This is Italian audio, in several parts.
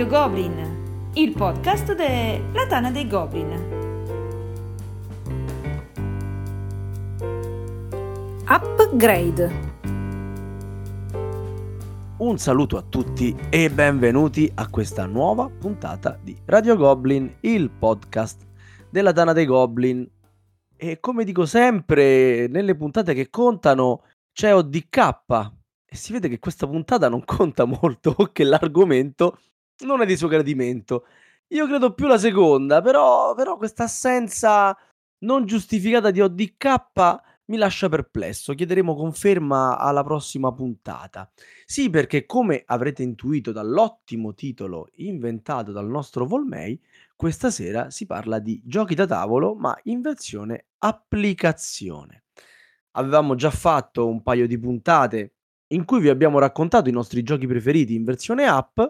Radio Goblin, il podcast della Tana dei Goblin. Upgrade. Un saluto a tutti e benvenuti a questa nuova puntata di Radio Goblin, il podcast della Tana dei Goblin. E come dico sempre, nelle puntate che contano c'è ODK e si vede che questa puntata non conta molto che l'argomento non è di suo gradimento. Io credo più la seconda, però, però questa assenza non giustificata di ODK mi lascia perplesso. Chiederemo conferma alla prossima puntata. Sì, perché come avrete intuito dall'ottimo titolo inventato dal nostro Volmei, questa sera si parla di giochi da tavolo, ma in versione applicazione. Avevamo già fatto un paio di puntate in cui vi abbiamo raccontato i nostri giochi preferiti in versione app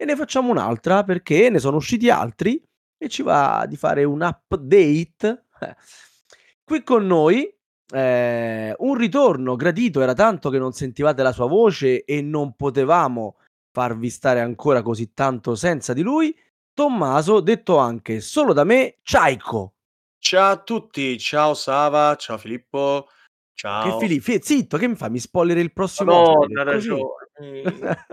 e ne facciamo un'altra perché ne sono usciti altri e ci va di fare un update. Qui con noi eh, un ritorno gradito, era tanto che non sentivate la sua voce e non potevamo farvi stare ancora così tanto senza di lui. Tommaso, detto anche solo da me, Ciaico. Ciao a tutti, ciao Sava, ciao Filippo, ciao. Che Filippo, zitto, che mi fa? Mi spoiler il prossimo No, così. ragione.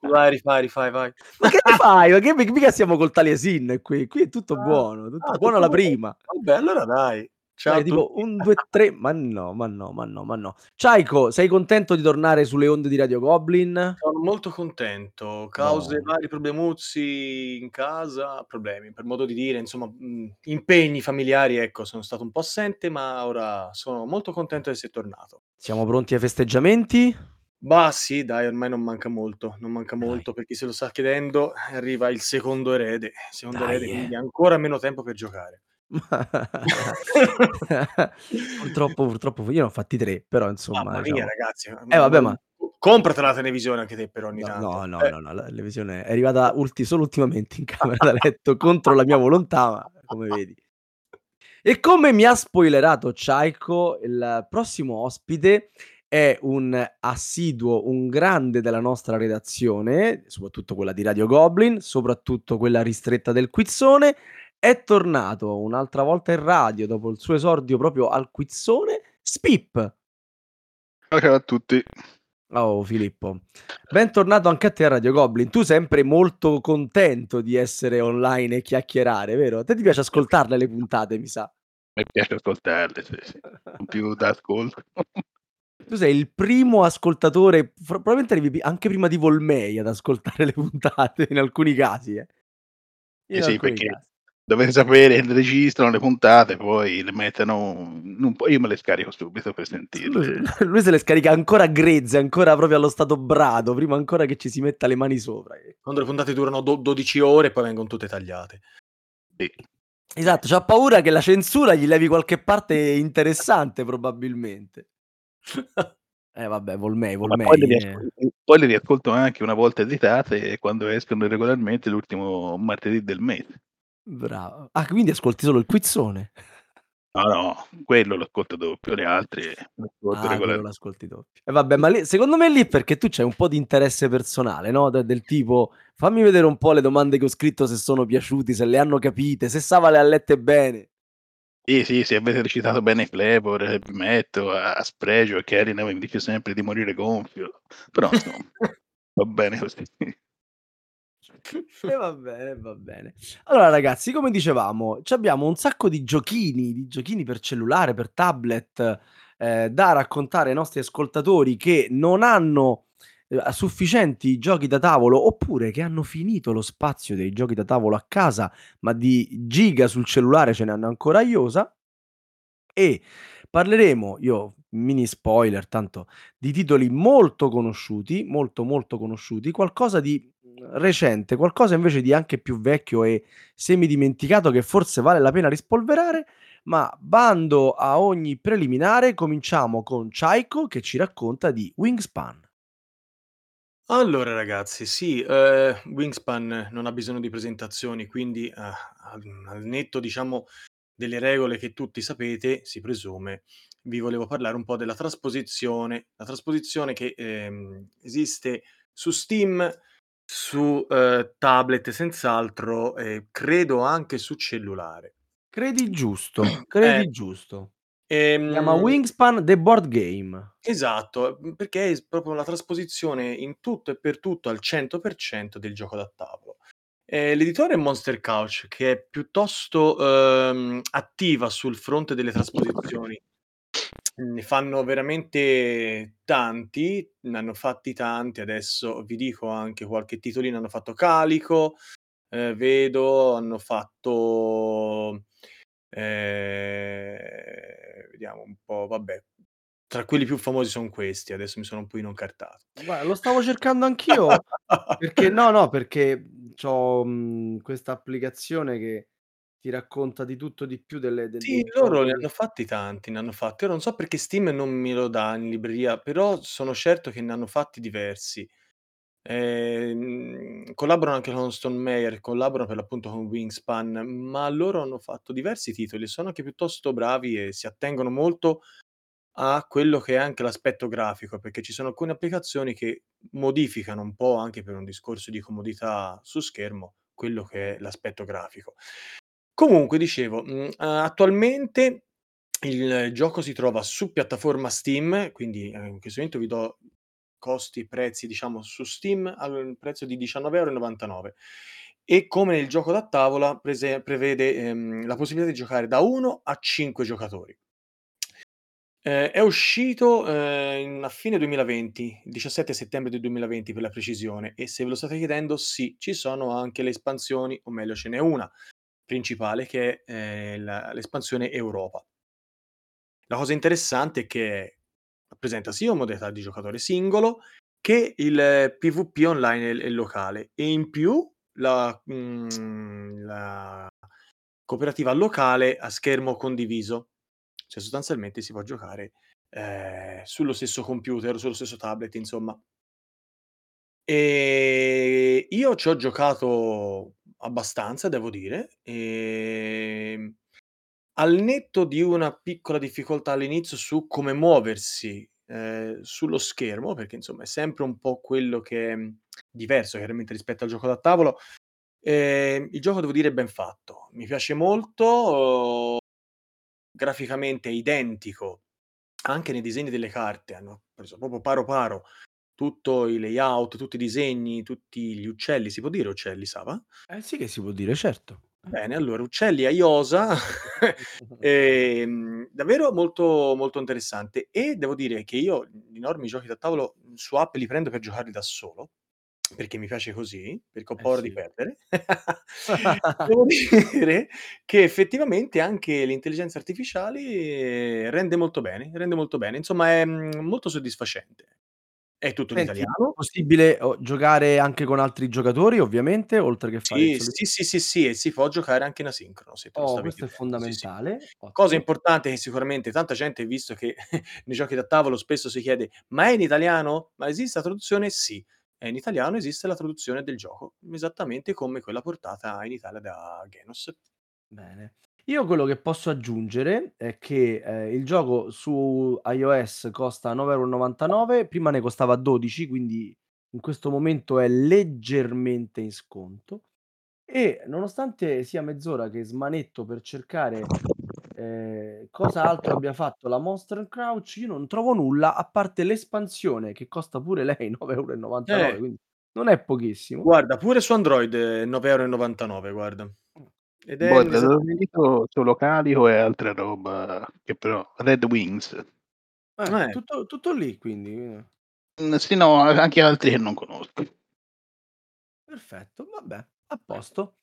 Vai, rifai, rifai, vai. Ma che fai? Ma che mica siamo col Taliesin qui, qui è tutto Ah, buono, tutto ah, buono tutto alla buono. prima. Vabbè, allora dai. Ciao Dai, a tipo. 1, 2, 3, ma no, ma no, ma no, ma no. Ciaico, sei contento di tornare sulle onde di Radio Goblin? Sono molto contento. Cause Buono. vari problemuzzi in casa, problemi, per modo di dire, insomma, mh, impegni familiari, ecco, sono stato un po' assente, ma ora sono molto contento di essere tornato. Siamo pronti ai festeggiamenti? Bah, sì, dai, ormai non manca molto, non manca Dai. molto per chi se lo sta chiedendo, arriva il secondo erede, secondo Dai, erede, eh. quindi ancora meno tempo per giocare. Purtroppo, purtroppo io ne ho fatti 3, però insomma, Mamma mia, diciamo ragazzi, Eh vabbè, ma comprate la televisione anche te per ogni No, tanto. no, no, Eh. no, no, la televisione è arrivata ulti solo ultimamente in camera da letto contro la mia volontà, ma come vedi. E come mi ha spoilerato Ciaico, il prossimo ospite è un assiduo, un grande della nostra redazione, soprattutto quella di Radio Goblin, soprattutto quella ristretta del Quizzone. È tornato un'altra volta in radio dopo il suo esordio proprio al Quizzone, Spip. Ciao a tutti. Oh Filippo, bentornato anche a te a Radio Goblin. Tu sempre molto contento di essere online e chiacchierare, vero? A te ti piace ascoltarle le puntate, mi sa. Mi piace ascoltarle, sì, sì. Più d'ascolto. Tu sei il primo ascoltatore, probabilmente arrivi anche prima di Volmei ad ascoltare le puntate in alcuni casi. Eh. In Eh sì, perché casi. Dovete sapere, registrano le puntate, poi le mettono un po'. Io me le scarico subito per Lui, sentirle. lui se le scarica ancora grezze, ancora proprio allo stato brado, prima ancora che ci si metta le mani sopra. Quando le puntate durano do- 12 ore e poi vengono tutte tagliate. Sì. Esatto, c'ha paura che la censura gli levi qualche parte interessante probabilmente. Eh vabbè, Volmei, Volmei. poi le, eh. riascol- poi le riascolto anche una volta editate quando escono regolarmente l'ultimo martedì del mese. Bravo. Ah, quindi ascolti solo il quizzone. No, no, quello lo ascolto doppio, le altre lo ascolto Ah, regolarmente. doppio. E vabbè, ma lì, secondo me lì perché tu c'hai un po' di interesse personale, no? De- del tipo, fammi vedere un po' le domande che ho scritto se sono piaciuti, se le hanno capite, se Sava le ha lette bene. Sì, sì, se avete recitato bene Flavor, eh, metto a, a spregio e Kerry mi dice sempre di morire gonfio. Però insomma, va bene così. E va bene, va bene. Allora, ragazzi, come dicevamo, abbiamo un sacco di giochini, di giochini per cellulare, per tablet, eh, da raccontare ai nostri ascoltatori che non hanno eh, sufficienti giochi da tavolo oppure che hanno finito lo spazio dei giochi da tavolo a casa, ma di giga sul cellulare ce ne hanno ancora iosa. E parleremo, io mini spoiler, tanto di titoli molto conosciuti, molto molto conosciuti, qualcosa di recente, qualcosa invece di anche più vecchio e semidimenticato che forse vale la pena rispolverare, ma bando a ogni preliminare, cominciamo con Chaiko che ci racconta di Wingspan. Allora ragazzi, sì, ehm, Wingspan non ha bisogno di presentazioni, quindi, al al netto diciamo delle regole che tutti sapete, si presume, vi volevo parlare un po' della trasposizione. La trasposizione che, ehm, esiste su Steam su, ehm, tablet senz'altro e credo anche su cellulare. Credi giusto, Eh. credi giusto. Si chiama Ehm Wingspan The Board Game. Esatto, mhmm, perché è s proprio la trasposizione in tutto e per tutto al 100% del gioco da tavolo. Ehm, l'editore è Monster Couch che è piuttosto, uhm, attiva sul fronte delle trasposizioni. Ne fanno veramente tanti, ne hanno fatti tanti, adesso vi dico anche qualche titolino, hanno fatto Calico, ehm, vedo, hanno fatto, ehm, vediamo un po', vabbè, tra quelli più famosi son questi, adesso mi sono un pochino incartato. Guarda, lo stavo cercando anch'io perché no, no, perché, c'ho, mhmm, questa applicazione che ti racconta di tutto di più delle de Sì, loro ne hanno fatti tanti, ne hanno fatti. Ora non so perché Steam non me lo dà in libreria, però sono certo che ne hanno fatti diversi. Ehm, collaborano anche con Stone Meyer, collaborano per l'appunto con Wingspan, ma loro hanno fatto diversi titoli, sono anche piuttosto bravi e si attengono molto a quello che è anche l'aspetto grafico, perché ci sono alcune applicazioni che modificano un po', anche per un discorso di comodità su schermo, quello che è l'aspetto grafico. Comunque dicevo, mhmm, attualmente il gioco si trova su piattaforma Steam, quindi, ehm, in questo momento vi do costi, prezzi diciamo su Steam al prezzo di 19,99 € e come nel gioco da tavola prese prevede, ehm, la possibilità di giocare da 1 a 5 giocatori. Ehm, è uscito, ehm, a fine 2020, il 17 settembre del 2020 per la precisione, e se ve lo state chiedendo, sì, ci sono anche le espansioni, o meglio ce n'è una principale che è, ehm, la l'espansione Europa. La cosa interessante è che presenta sia una modalità di giocatore singolo che il PvP online e e locale e in più la mhmm, la cooperativa locale a schermo condiviso. Cioè sostanzialmente si può giocare, ehm, sullo stesso computer, sullo stesso tablet, insomma. Ehm, io c'ho giocato abbastanza devo dire, ehm, al netto di una piccola difficoltà all'inizio su come muoversi, ehm, sullo schermo, perché insomma è sempre un po' quello che è, mhmm, diverso chiaramente rispetto al gioco da tavolo, ehm, il gioco devo dire è ben fatto. Mi piace molto, graficamente è identico, anche nei disegni delle carte hanno preso proprio paro paro tutto il layout, tutti i disegni, tutti gli uccelli, si può dire uccelli Sava? Eh sì che si può dire, certo. Bene, allora uccelli a iosa, ehm, davvero molto molto interessante e devo dire che io gli enormi giochi da tavolo su app li prendo per giocarli da solo, perché mi piace così, perché ho Eh paura di sì. perdere. Devo dire che effettivamente anche l'intelligenza artificiale rende molto bene, rende molto bene. Insomma è, mhmm, molto soddisfacente. È tutto in Senti, è italiano. possibile o giocare anche con altri giocatori ovviamente, oltre che fare il Sì, solito sì, sì, sì, sì, e si può giocare anche in asincrono, se Oh, questo è chiedendo. Sì, sì. fondamentale, Cosa importante che sicuramente tanta gente, visto che nei giochi da tavolo spesso si chiede: "Ma è in italiano? Ma esiste la traduzione?" Sì, è in italiano, esiste la traduzione del gioco, esattamente come quella portata in Italia da Genos. Bene. Io quello che posso aggiungere è che, ehm, il gioco su iOS costa 9,99 €, prima ne costava 12, quindi in questo momento è leggermente in sconto e nonostante sia mezz'ora che smanetto per cercare, ehm, cosa altro abbia fatto la Monster Crouch, io non trovo nulla a parte l'espansione che costa pure lei 9,99 €, Eh. quindi non è pochissimo. Guarda, pure su Android è 9,99 € guarda. Ed è Boh, n da dove ho esattamente sentito solo Calico e altra roba che però Red Wings. Eh, Eh. tutto tutto lì quindi, Mhmm, sì, no, anche altri che non conosco. Perfetto, vabbè, a posto.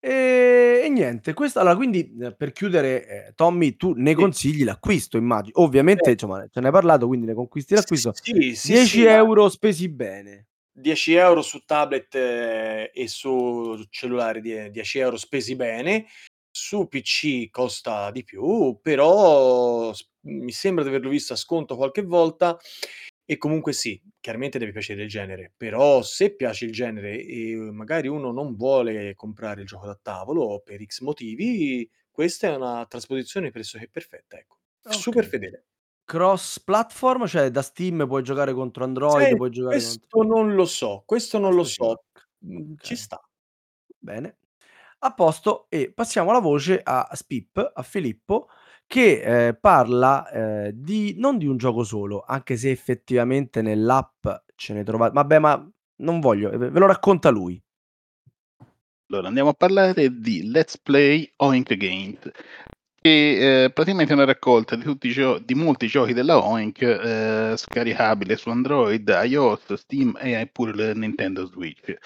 Ehm, e niente, questa allora quindi, ehm, per chiudere, ehm, Tommy, tu ne Sì. consigli l'acquisto immagi ovviamente Certo. insomma ce n'hai parlato, quindi ne conquisti l'acquisto. Sì, sì, sì, 10 € spesi bene. 10 € su tablet e su cellulare, die 10 € spesi bene. Su PC costa di più, però mi sembra di averlo visto a sconto qualche volta e comunque sì, chiaramente deve piacere il genere, però se piace il genere e magari uno non vuole comprare il gioco da tavolo per X motivi, questa è una trasposizione pressoché perfetta, ecco. Super Okay. fedele. Cross platform, cioè da Steam puoi giocare contro Android, puoi giocare contro Questo non lo so, questo non lo Questo so. manca. Mhmm, ci Okay. sta. Bene. A posto e passiamo la voce a Spip, a Filippo che, ehm, parla, ehm, di non di un gioco solo, anche se effettivamente nell'app ce ne trova vabbè ma non voglio, ve ve lo racconta lui. Allora, andiamo a parlare di Let's Play Oink Games, che, ehm, praticamente è una raccolta di tutti gio di molti giochi della Oink, ehm, scaricabile su Android, iOS, Steam e pure Nintendo Switch.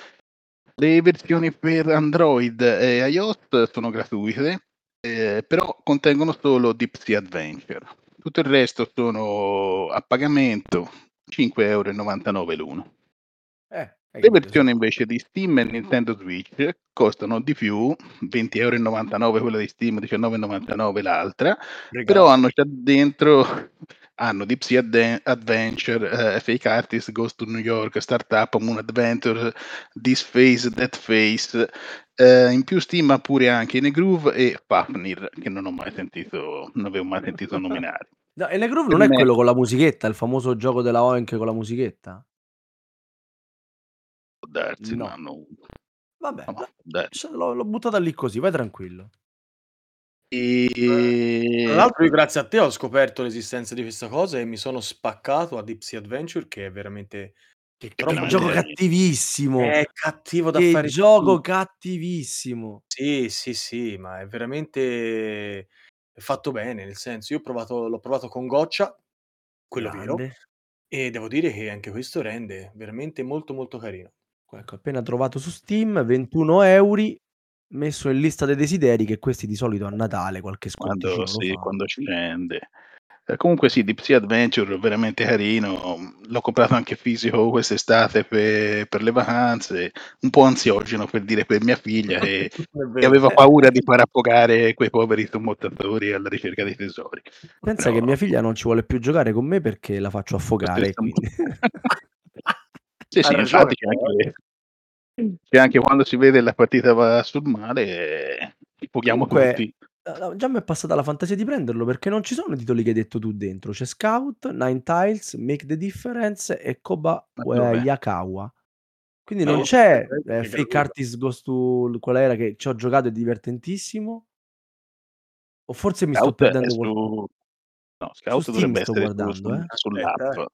Le versioni per Android e iOS sono gratuite, ehm, però contengono solo Deep Sea Adventure. Tutto il resto sono a pagamento, 5,99 € l'uno. Eh, Le versioni invece di Steam e Nintendo Switch costano di più, 20,99 € quella di Steam, 19,99 l'altra, però Regalo. hanno già dentro hanno Deep Sea Adden Adventure, ehm, Fake Artist, Goes to New York, Startup, Moon Adventure, This Phase, That Phase. Ehm, in più Steam ha pure anche Inegroove e Fafnir, che non ho mai sentito non avevo mai sentito nominare. No, Inegroove Per non è quello con la musichetta, il famoso gioco della Oink con la musichetta? Darsi, ma No. Vabbè, no, da può darsi. c l'ho l'ho buttata lì così, vai tranquillo. Tra Ehm l'altro io grazie a te ho scoperto l'esistenza di questa cosa e mi sono spaccato a Deep Sea Adventure che è veramente Che È che troppo gioco veramente cattivissimo! È cattivo da Che fare gioco schifo. cattivissimo! Sì, sì, sì, ma è veramente è fatto bene, nel senso io ho provato l'ho provato con Gotcha, quello vero, Grande. e devo dire che anche questo rende veramente molto, molto carino. Ecco, appena trovato su Steam, 21 €, messo in lista dei desideri che questi di solito a Natale qualche Quando sconticino lo sì, quando scende. E comunque sì, Deep Sea Adventure veramente carino. L'ho comprato anche fisico quest'estate pe per le vacanze, un po' ansiogeno per dire per mia figlia che che aveva paura di far affogare quei poveri sommottatori alla ricerca dei tesori. Pensa che Però mia figlia non ci vuole più giocare con me perché la faccio affogare e stesso mo quindi Sì, sì, infatti c'è eh. anche c'è anche quando si vede la partita va sul mare, ci fughiamo Comunque, tutti. già m'è passata la fantasia di prenderlo perché non ci sono i titoli che hai detto tu dentro. C'è Scout, Nine Tiles, Make the Difference e Koba dov'è? Yakawa. Quindi non No, c'è, è ehm, Fake. Artist Goes to qual era che ci ho giocato, è divertentissimo? O forse mi sto Scout è perdendo su qualcosa? no, Su Scout dovrebbe sto essere su guardando, sul eh. Sull'app.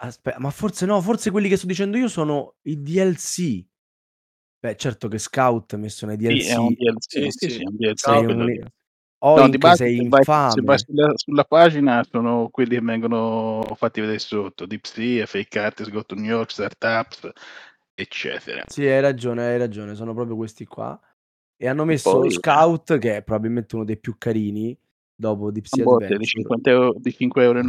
Eh. Aspe ma forse no, forse quelli che sto dicendo io sono i DLC. Beh, certo che Scout messo nei Sì, è un DLC Sì, DLC. Sì, è un DLC sei un quello i lì. No, di Oink base sei se vai se vai infame. sulla sulla pagina sono quelli che vengono fatti vedere sotto, Deep Sea, Fake Artist, Go to New York, Startups, eccetera. Sì, hai ragione, hai ragione, sono proprio questi qua. E hanno messo poi Scout, che è probabilmente uno dei più carini, dopo Deep a Sea Adventure. 50 € di cinque euro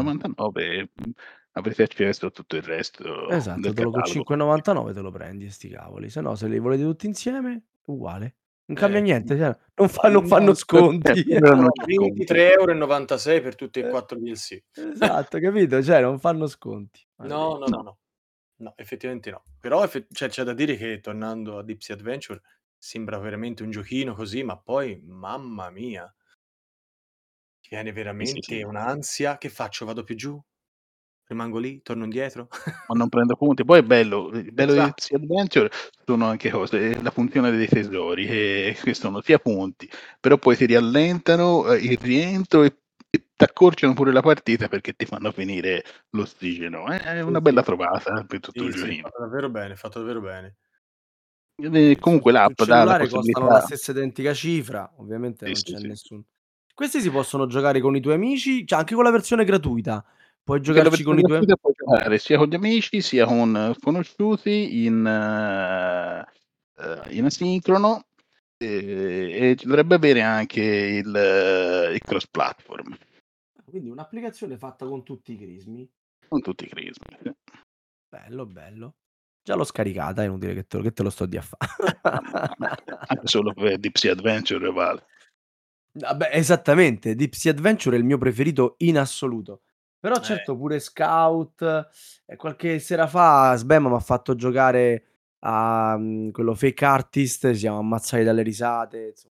avrete accesso a tutto il resto Esatto, del te lo con catalogo. 5,99 te lo prendi e sti cavoli. Se no, se li volete tutti insieme, uguale. Non cambia Ecco. niente, cioè non fa non fanno no, sconti. però non. 23,96 € per tutti e Eh, 4 DLC. esatto, capito? Cioè non fanno sconti. No, no, No. no. No, effettivamente no. Però effe cioè c'è da dire che tornando a Deep Sea Adventure sembra veramente un giochino così, ma poi mamma mia. Ti viene Sì, sì, veramente sì. un'ansia. Che faccio? Vado più giù? Rimango lì? Torno indietro? Ma non prendo punti. Poi è bello, il bello di Esa Deep Sea Adventure sono anche cose ehm, la funzione dei tesori, che che sono sia punti, però poi ti rallentano, ehm, il rientro e e t'accorciano pure la partita perché ti fanno finire l'ossigeno. È è Sì, una sì. bella trovata per tutto Sì, il sì, giochino. fatto davvero bene, fatto davvero bene. Sul comunque l'app dà la cellulare costano la possibilità stessa identica cifra, ovviamente Sì, non sì, c'è sì. nessun questi si possono giocare con i tuoi amici? Cioè anche con la versione gratuita? Puoi giocarci con i tuoi gratuita puoi giocare sia con gli amici, sia con sconosciuti in ehm, in asincrono, e ci dovrebbe avere anche il il cross platform. Quindi un'applicazione fatta con tutti i crismi. Con tutti i crismi, sì. Bello, bello. Già l'ho scaricata, è inutile che te lo che te lo sto di a fa. Anche solo per Deep Sea Adventure vale. Vabbè, esattamente, Deep Sea Adventure è il mio preferito in assoluto. Però Eh. certo pure Scout, e qualche sera fa Sbam m'ha fatto giocare a, mhmm, quello Fake Artist, siamo ammazzati dalle risate, inso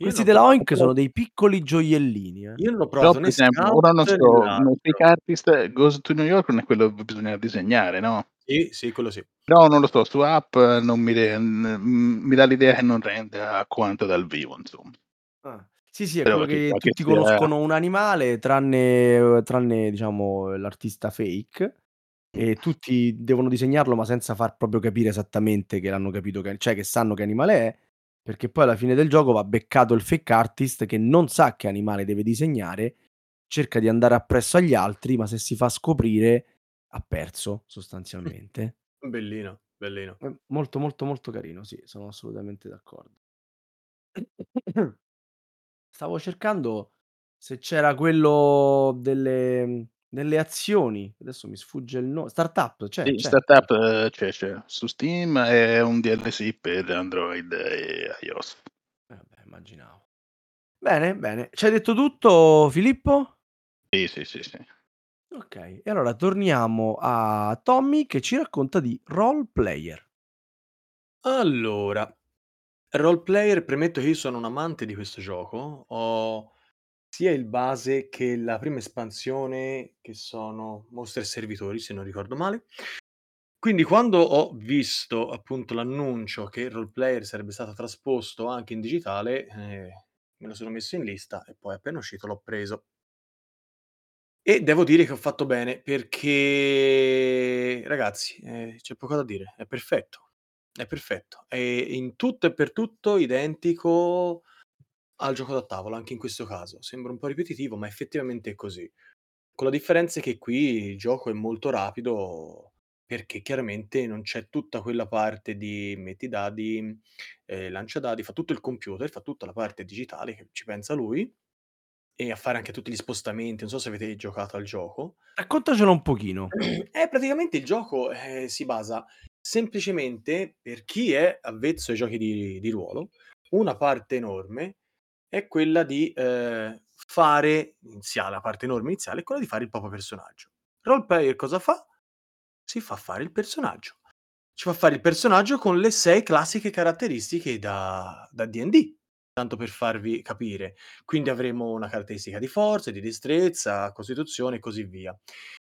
Io questi della provato Oink però sono dei piccoli gioiellini, eh. Io non ho Però provato per né esempio, ora non so, l'altro. Fake Artist Goes to New York non è quello dove bisogna disegnare, no? Sì, sì, quello sì. No, non lo so, su app non mi re mi dà l'idea che non renda quanto dal vivo, insomma. Ah. Sì, sì, è quello che che tutti conoscono un animale tranne tranne diciamo l'artista fake e tutti devono disegnarlo, ma senza far proprio capire esattamente che l'hanno capito che cioè che sanno che animale è, perché poi alla fine del gioco va beccato il fake artist che non sa che animale deve disegnare, cerca di andare appresso agli altri, ma se si fa scoprire ha perso sostanzialmente. Bellino, bellino. È molto, molto, molto carino, sì, sono assolutamente d'accordo. Stavo cercando se c'era quello delle mhmm, delle azioni, adesso mi sfugge il no Startup, c'è, Sì, c'è. Startup c'è, c'è. Su Steam è un DLC per Android e iOS. Eh vabbè, immaginavo. Bene, bene. C'hai detto tutto Filippo? Sì, sì, sì, sì. Okay, e allora torniamo a Tommy che ci racconta di Role Player. Allora, Role Player, premetto che io sono un amante di questo gioco, ho sia il base che la prima espansione che sono e Servitori, se non ricordo male. Quindi quando ho visto appunto l'annuncio che Role Player sarebbe stato trasposto anche in digitale, ehm, me lo sono messo in lista e poi appena uscito l'ho preso. E devo dire che ho fatto bene perché ragazzi, ehm, c'è poco da dire, è perfetto, è perfetto. È in tutto e per tutto identico al gioco da tavolo, anche in questo caso. Sembra un po' ripetitivo, ma effettivamente è così. Con la differenza che qui il gioco è molto rapido, perché chiaramente non c'è tutta quella parte di metti dadi, ehm, lancia dadi, fa tutto il computer, fa tutta la parte digitale che ci pensa lui e a fare anche tutti gli spostamenti. Non so se avete giocato al gioco. Raccontacelo un pochino. Eh, praticamente il gioco, ehm, si basa semplicemente, per chi è avvezzo ai giochi di di ruolo, una parte enorme è quella di, ehm, fare iniziale la parte enorme iniziale è quella di fare il proprio personaggio. Role cosa fa? Si fa fare il personaggio. Ci fa fare il personaggio con le 6 classiche caratteristiche da da D&D, tanto per farvi capire. Quindi avremo una caratteristica di forza, di destrezza, costituzione e così via.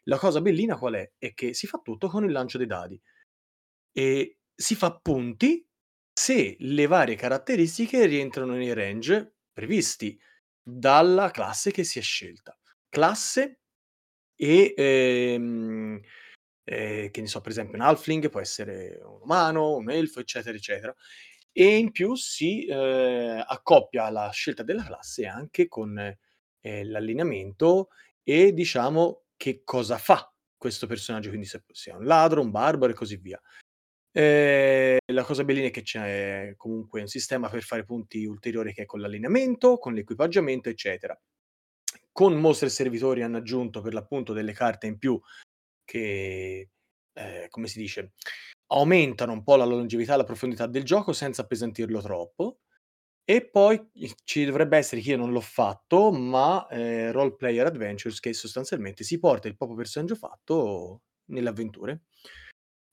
La cosa bellina qual è? È che si fa tutto con il lancio dei dadi. E si fa punti se le varie caratteristiche rientrano nei range previsti dalla classe che si è scelta. Classe e, ehm, ehm, che ne so, per esempio un halfling può essere un umano, un elfo, eccetera, eccetera. E in più si, ehm, accoppia la scelta della classe anche con, ehm, l'allineamento e diciamo che cosa fa questo personaggio, quindi se se è un ladro, un barbaro e così via. Ehm, la cosa bellina è che c'è comunque un sistema per fare punti ulteriori che è con l'allineamento, con l'equipaggiamento, eccetera. Con mostri e servitori hanno aggiunto per l'appunto delle carte in più che, ehm, come si dice, aumentano un po' la longevità e la profondità del gioco senza appesantirlo troppo. E poi i ci dovrebbe essere, che io non l'ho fatto, ma, ehm, Role Player Adventures che sostanzialmente si porta il proprio personaggio fatto nelle avventure.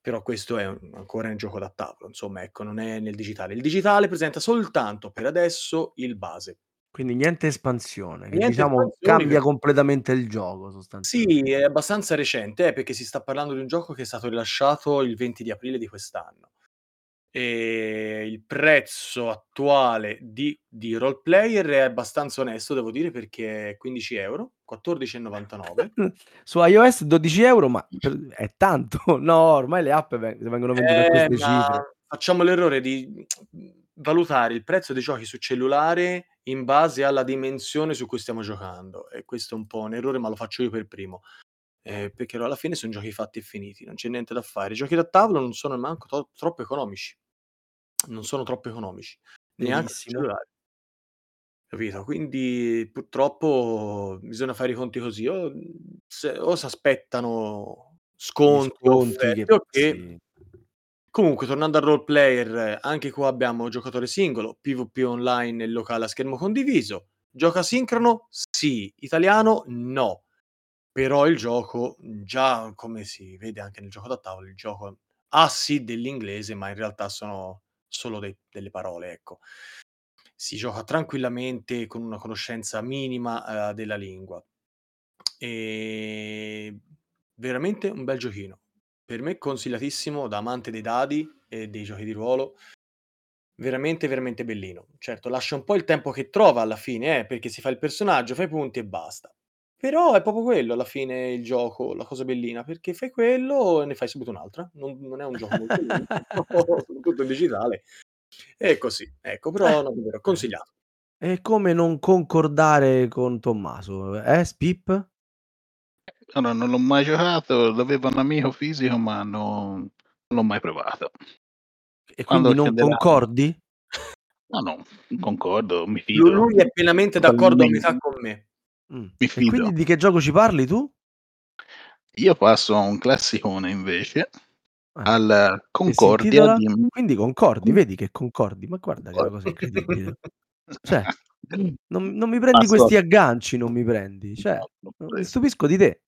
Però questo è un ancora un gioco da tavolo, insomma, ecco, non è nel digitale. Il digitale presenta soltanto per adesso il base. Quindi niente espansione, che Niente diciamo espansioni cambia per completamente il gioco Sì, sostanzialmente. è abbastanza recente, eh, perché si sta parlando di un gioco che è stato rilasciato il 20 di aprile di quest'anno. Ehm, il prezzo attuale di di Role Player è abbastanza onesto, devo dire, perché è 15 €, 14,99. Su iOS 12 €, ma per è tanto. No, ormai le app ve vengono vendute Eh, queste ma cifre. facciamo l'errore di, valutare il prezzo dei giochi su cellulare in base alla dimensione su cui stiamo giocando e questo è un po' un errore, ma lo faccio io per primo. Ehm, perché alla fine son giochi fatti e finiti, non c'è niente da fare. I giochi da tavolo non sono manco to troppo economici. Non sono troppo economici, neanche Verissimo. cellulare. Capito? Quindi purtroppo bisogna fare i conti così, o, mhmm, se o s'aspettano Gli sconti o sconti che offerte o che sì. Comunque tornando al role player, anche qua abbiamo giocatore singolo, PvP online e locale a schermo condiviso. Gioco asincrono? Sì. Italiano? No. Però il gioco, già come si vede anche nel gioco da tavolo, il gioco ha sì dell'inglese, ma in realtà sono solo de delle parole, ecco. Si gioca tranquillamente con una conoscenza minima, uhm, della lingua. Ehm, veramente un bel giochino. Per me consigliatissimo da amante dei dadi e dei giochi di ruolo. Veramente, veramente bellino. Certo, lascia un po' il tempo che trova alla fine, eh, perché si fa il personaggio, fa i punti e basta. Però è proprio quello alla fine il gioco, la cosa bellina, perché fai quello e ne fai subito un'altra. Non, non è un gioco molto lungo, soprattutto in digitale. E così, ecco, però Eh. no, davvero, consigliato. E come non concordare con Tommaso? Eh, Spip? Allora, non l'ho mai giocato, l'avevo un amico fisico, ma non, non l'ho mai provato. E Quando quindi non scenderà- concordi? No, no, concordo, mi Lui, fido. lui è pienamente d'accordo a metà con me. Mm. Mi E fido. quindi di che gioco ci parli tu? Io passo a un classicone invece, al che si Concordia di... Quindi concordi, vedi che concordi, ma guarda che è una cosa incredibile. Cioè, non, non mi prendi Passo- questi agganci, non mi prendi. Cioè, mi stupisco di te.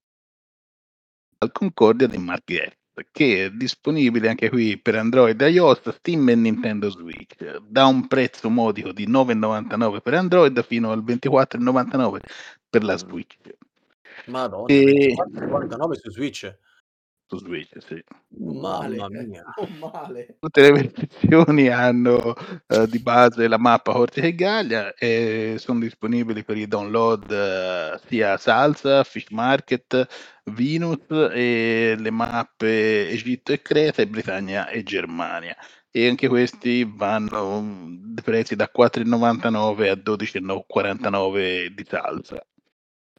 al Concordia di Mark Guest, che è disponibile anche qui per Android, iOS, Steam e Nintendo Switch, da un prezzo modico di 9,99 per Android fino al 24,99 per la Switch. Madonna, E- 24,99 su Switch. Su Switch, sì. Mamma mia. male. Tutte le versioni hanno eh, di base la mappa Corsica e Gallia e sono disponibili per i download eh, sia Salsa, Fish Market, Venus e le mappe Egitto e Creta e Britannia e Germania. E anche questi vanno mm, di prezzi da 4,99 a 12,49 di salsa.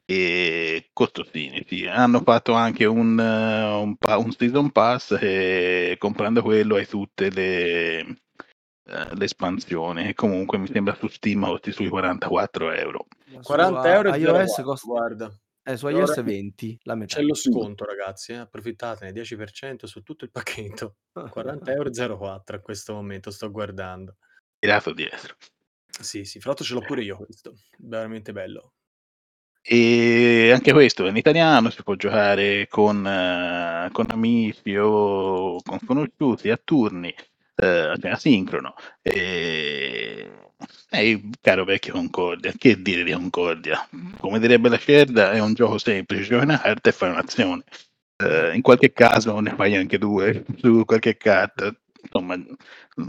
E costosini, sì. Hanno fatto anche un, eh, un, un season pass e comprando quello hai tutte le, eh, le espansioni. E comunque mi sembra su Steam costi sui 44 euro. 40 euro e iOS 04, costa guarda. eh, su E iOS ora 20, la metà. C'è lo sconto, ragazzi, eh, approfittatene, 10% su tutto il pacchetto. 40 euro e 04 a questo momento, sto guardando. Tirato dietro. Sì, sì, fra l'altro ce l'ho pure io questo, veramente bello. E anche questo in italiano, si può giocare con, eh, con amici o con sconosciuti a turni, eh, asincrono. E... Il caro vecchio Concordia, che dire di Concordia? Come direbbe la Cerda, è un gioco semplice, giochi una carta e fai un'azione. Eh, in qualche caso ne fai anche due su qualche carta. Insomma,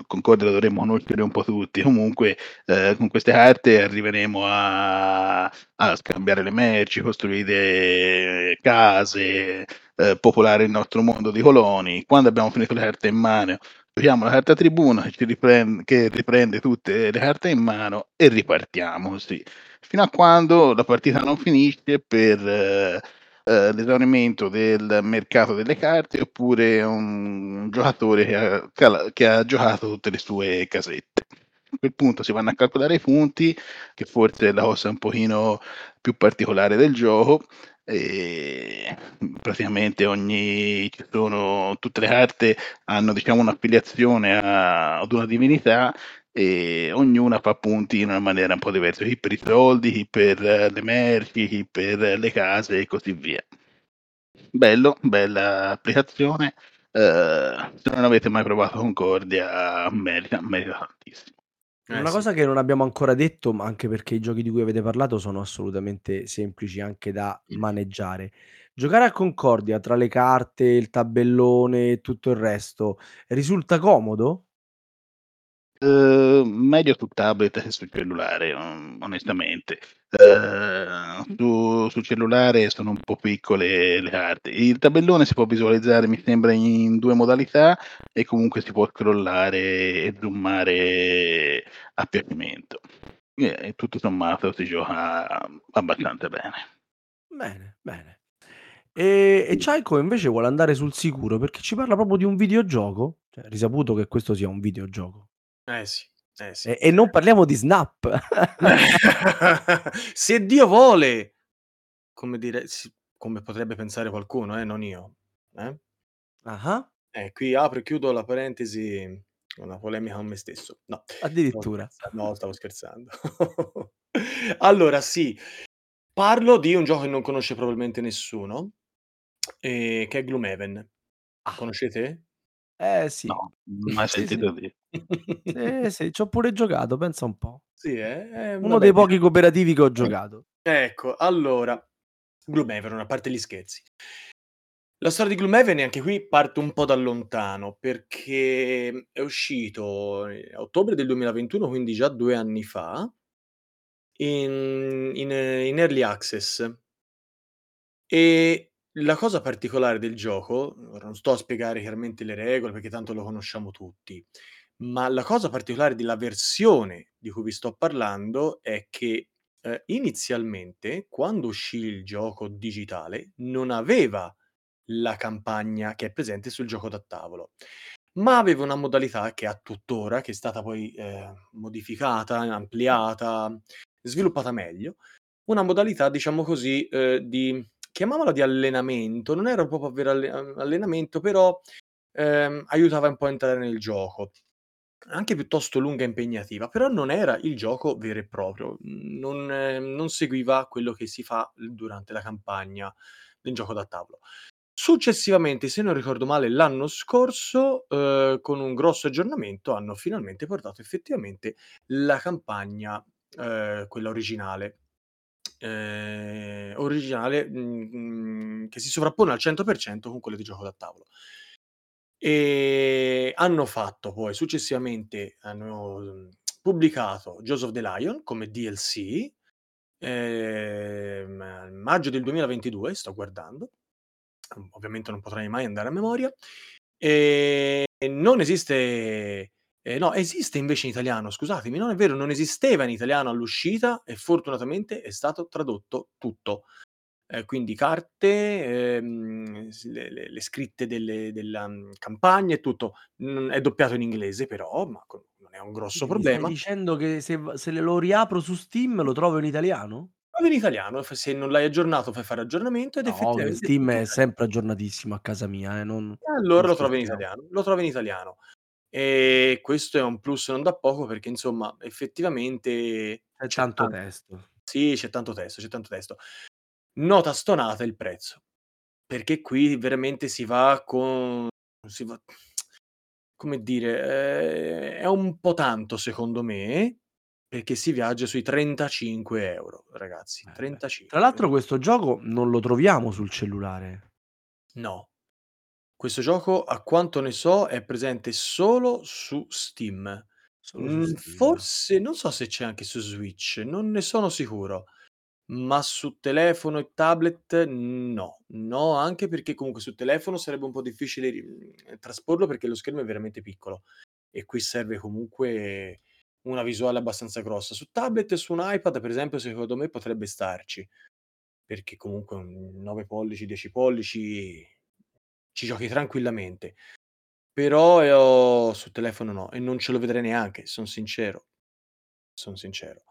Concordia lo dovremmo conoscere un po' tutti. Comunque, eh, con queste carte arriveremo a, a scambiare le merci, costruire case, eh, popolare il nostro mondo di coloni. Quando abbiamo finito le carte in mano, giochiamo la carta tribuna che, riprende, che riprende tutte le carte in mano e ripartiamo così. Fino a quando la partita non finisce per eh, eh, l'esaurimento del mercato delle carte oppure un giocatore che ha, che ha- giocato tutte le sue casette. A quel punto si vanno a calcolare i punti, che forse è la cosa un pochino più particolare del gioco. E praticamente ogni sono tutte le carte hanno diciamo un'affiliazione a- ad una divinità e ognuna fa punti in una maniera un po' diversa, chi per i soldi, chi per eh, le merci, chi per le case e così via. Bello, bella applicazione. eh, se non avete mai provato Concordia, merita, merita tantissimo. Eh, Una sì. cosa che non abbiamo ancora detto, ma anche perché i giochi di cui avete parlato sono assolutamente semplici anche da maneggiare. Giocare a Concordia tra le carte, il tabellone e tutto il resto risulta comodo? Eh, meglio su tablet che sul cellulare, on- onestamente. Eh, su, sul cellulare sono un po' piccole le carte. Il tabellone si può visualizzare, mi sembra, in due modalità e comunque si può scrollare e zoomare a piacimento. E tutto sommato si gioca abbastanza bene. Bene, bene. E, e Chaiko invece vuole andare sul sicuro perché ci parla proprio di un videogioco, cioè risaputo che questo sia un videogioco. Eh sì, eh sì. E, e non parliamo di Snap. Se Dio vuole, come, dire, come potrebbe pensare qualcuno, eh, non io. Eh? Ah, Eh, qui apro e chiudo la parentesi, una polemica con me stesso. No, addirittura. No, stavo scherzando. allora, sì, parlo di un gioco che non conosce probabilmente nessuno, eh, che è Gloomhaven. Ah. Conoscete? Eh sì. No, non ho mai Sì, sentito dire. Sì, sì, ci ho pure giocato, pensa un po'. Sì, eh? È una Uno dei bella- pochi cooperativi che ho giocato. Ecco, allora, Gloomhaven, a parte gli scherzi. La storia di Gloomhaven anche qui parte un po' da lontano, perché è uscito a ottobre del 2021, quindi già 2 anni fa in in in early access. E la cosa particolare del gioco, ora non sto a spiegare chiaramente le regole, perché tanto lo conosciamo tutti, ma la cosa particolare della versione di cui vi sto parlando è che, ehm, inizialmente, quando uscì il gioco digitale, non aveva la campagna che è presente sul gioco da tavolo, ma aveva una modalità che ha tuttora, che è stata poi, ehm, modificata, ampliata, sviluppata meglio, una modalità diciamo così, uhm, di chiamiamola di allenamento, non era proprio vero alle allenamento, però, ehm, aiutava un po' a entrare nel gioco. Anche piuttosto lunga e impegnativa, però non era il gioco vero e proprio, non non seguiva quello che si fa durante la campagna del gioco da tavolo. Successivamente, se non ricordo male, l'anno scorso, uhm, con un grosso aggiornamento, hanno finalmente portato effettivamente la campagna, uhm, quella originale. Ehm, originale, mhmm, che si sovrappone al 100% con quella di gioco da tavolo. Ehm, hanno fatto poi successivamente hanno, mhmm, pubblicato of the Lion come DLC, ehm, maggio del 2022, sto guardando, ovviamente non potrai mai andare a memoria, ehm, non esiste ehm, no, esiste invece in italiano, scusatemi, non è vero, non esisteva in italiano all'uscita e fortunatamente è stato tradotto tutto. Ehm, quindi carte, ehm, le le le scritte delle della, mhmm, campagna e tutto. Mhmm, è doppiato in inglese però, ma non è un grosso Quindi mi stai problema. dicendo che se se lo riapro su Steam lo trovo in italiano? Trovo in italiano, se non l'hai aggiornato fai fare aggiornamento ed No, effettivamente Steam è sempre aggiornatissimo a casa mia, eh, non E non allora lo trovi in italiano, lo trovi in italiano. E questo è un plus non da poco perché insomma effettivamente C'è tanto tan testo. sì, c'è tanto testo, c'è tanto testo. Nota stonata il prezzo, perché qui veramente si va con si va come dire, ehm, è un po' tanto secondo me, perché si viaggia sui 35 € ragazzi, Eh beh. Tra 35. l'altro questo gioco non lo troviamo sul cellulare. No. Questo gioco, a quanto ne so, è presente solo su Steam. Solo su Mhmm, Steam. forse non so se c'è anche su Switch, non ne sono sicuro, ma su telefono e tablet no. No, anche perché comunque sul telefono sarebbe un po' difficile ri mhmm, trasporlo perché lo schermo è veramente piccolo e qui serve comunque una visuale abbastanza grossa. Su tablet e su un iPad, per esempio, secondo me potrebbe starci, perché comunque un 9 pollici, 10 pollici ci giochi tranquillamente. Però io su telefono no, e non ce lo vedrei neanche, son sincero. Son sincero.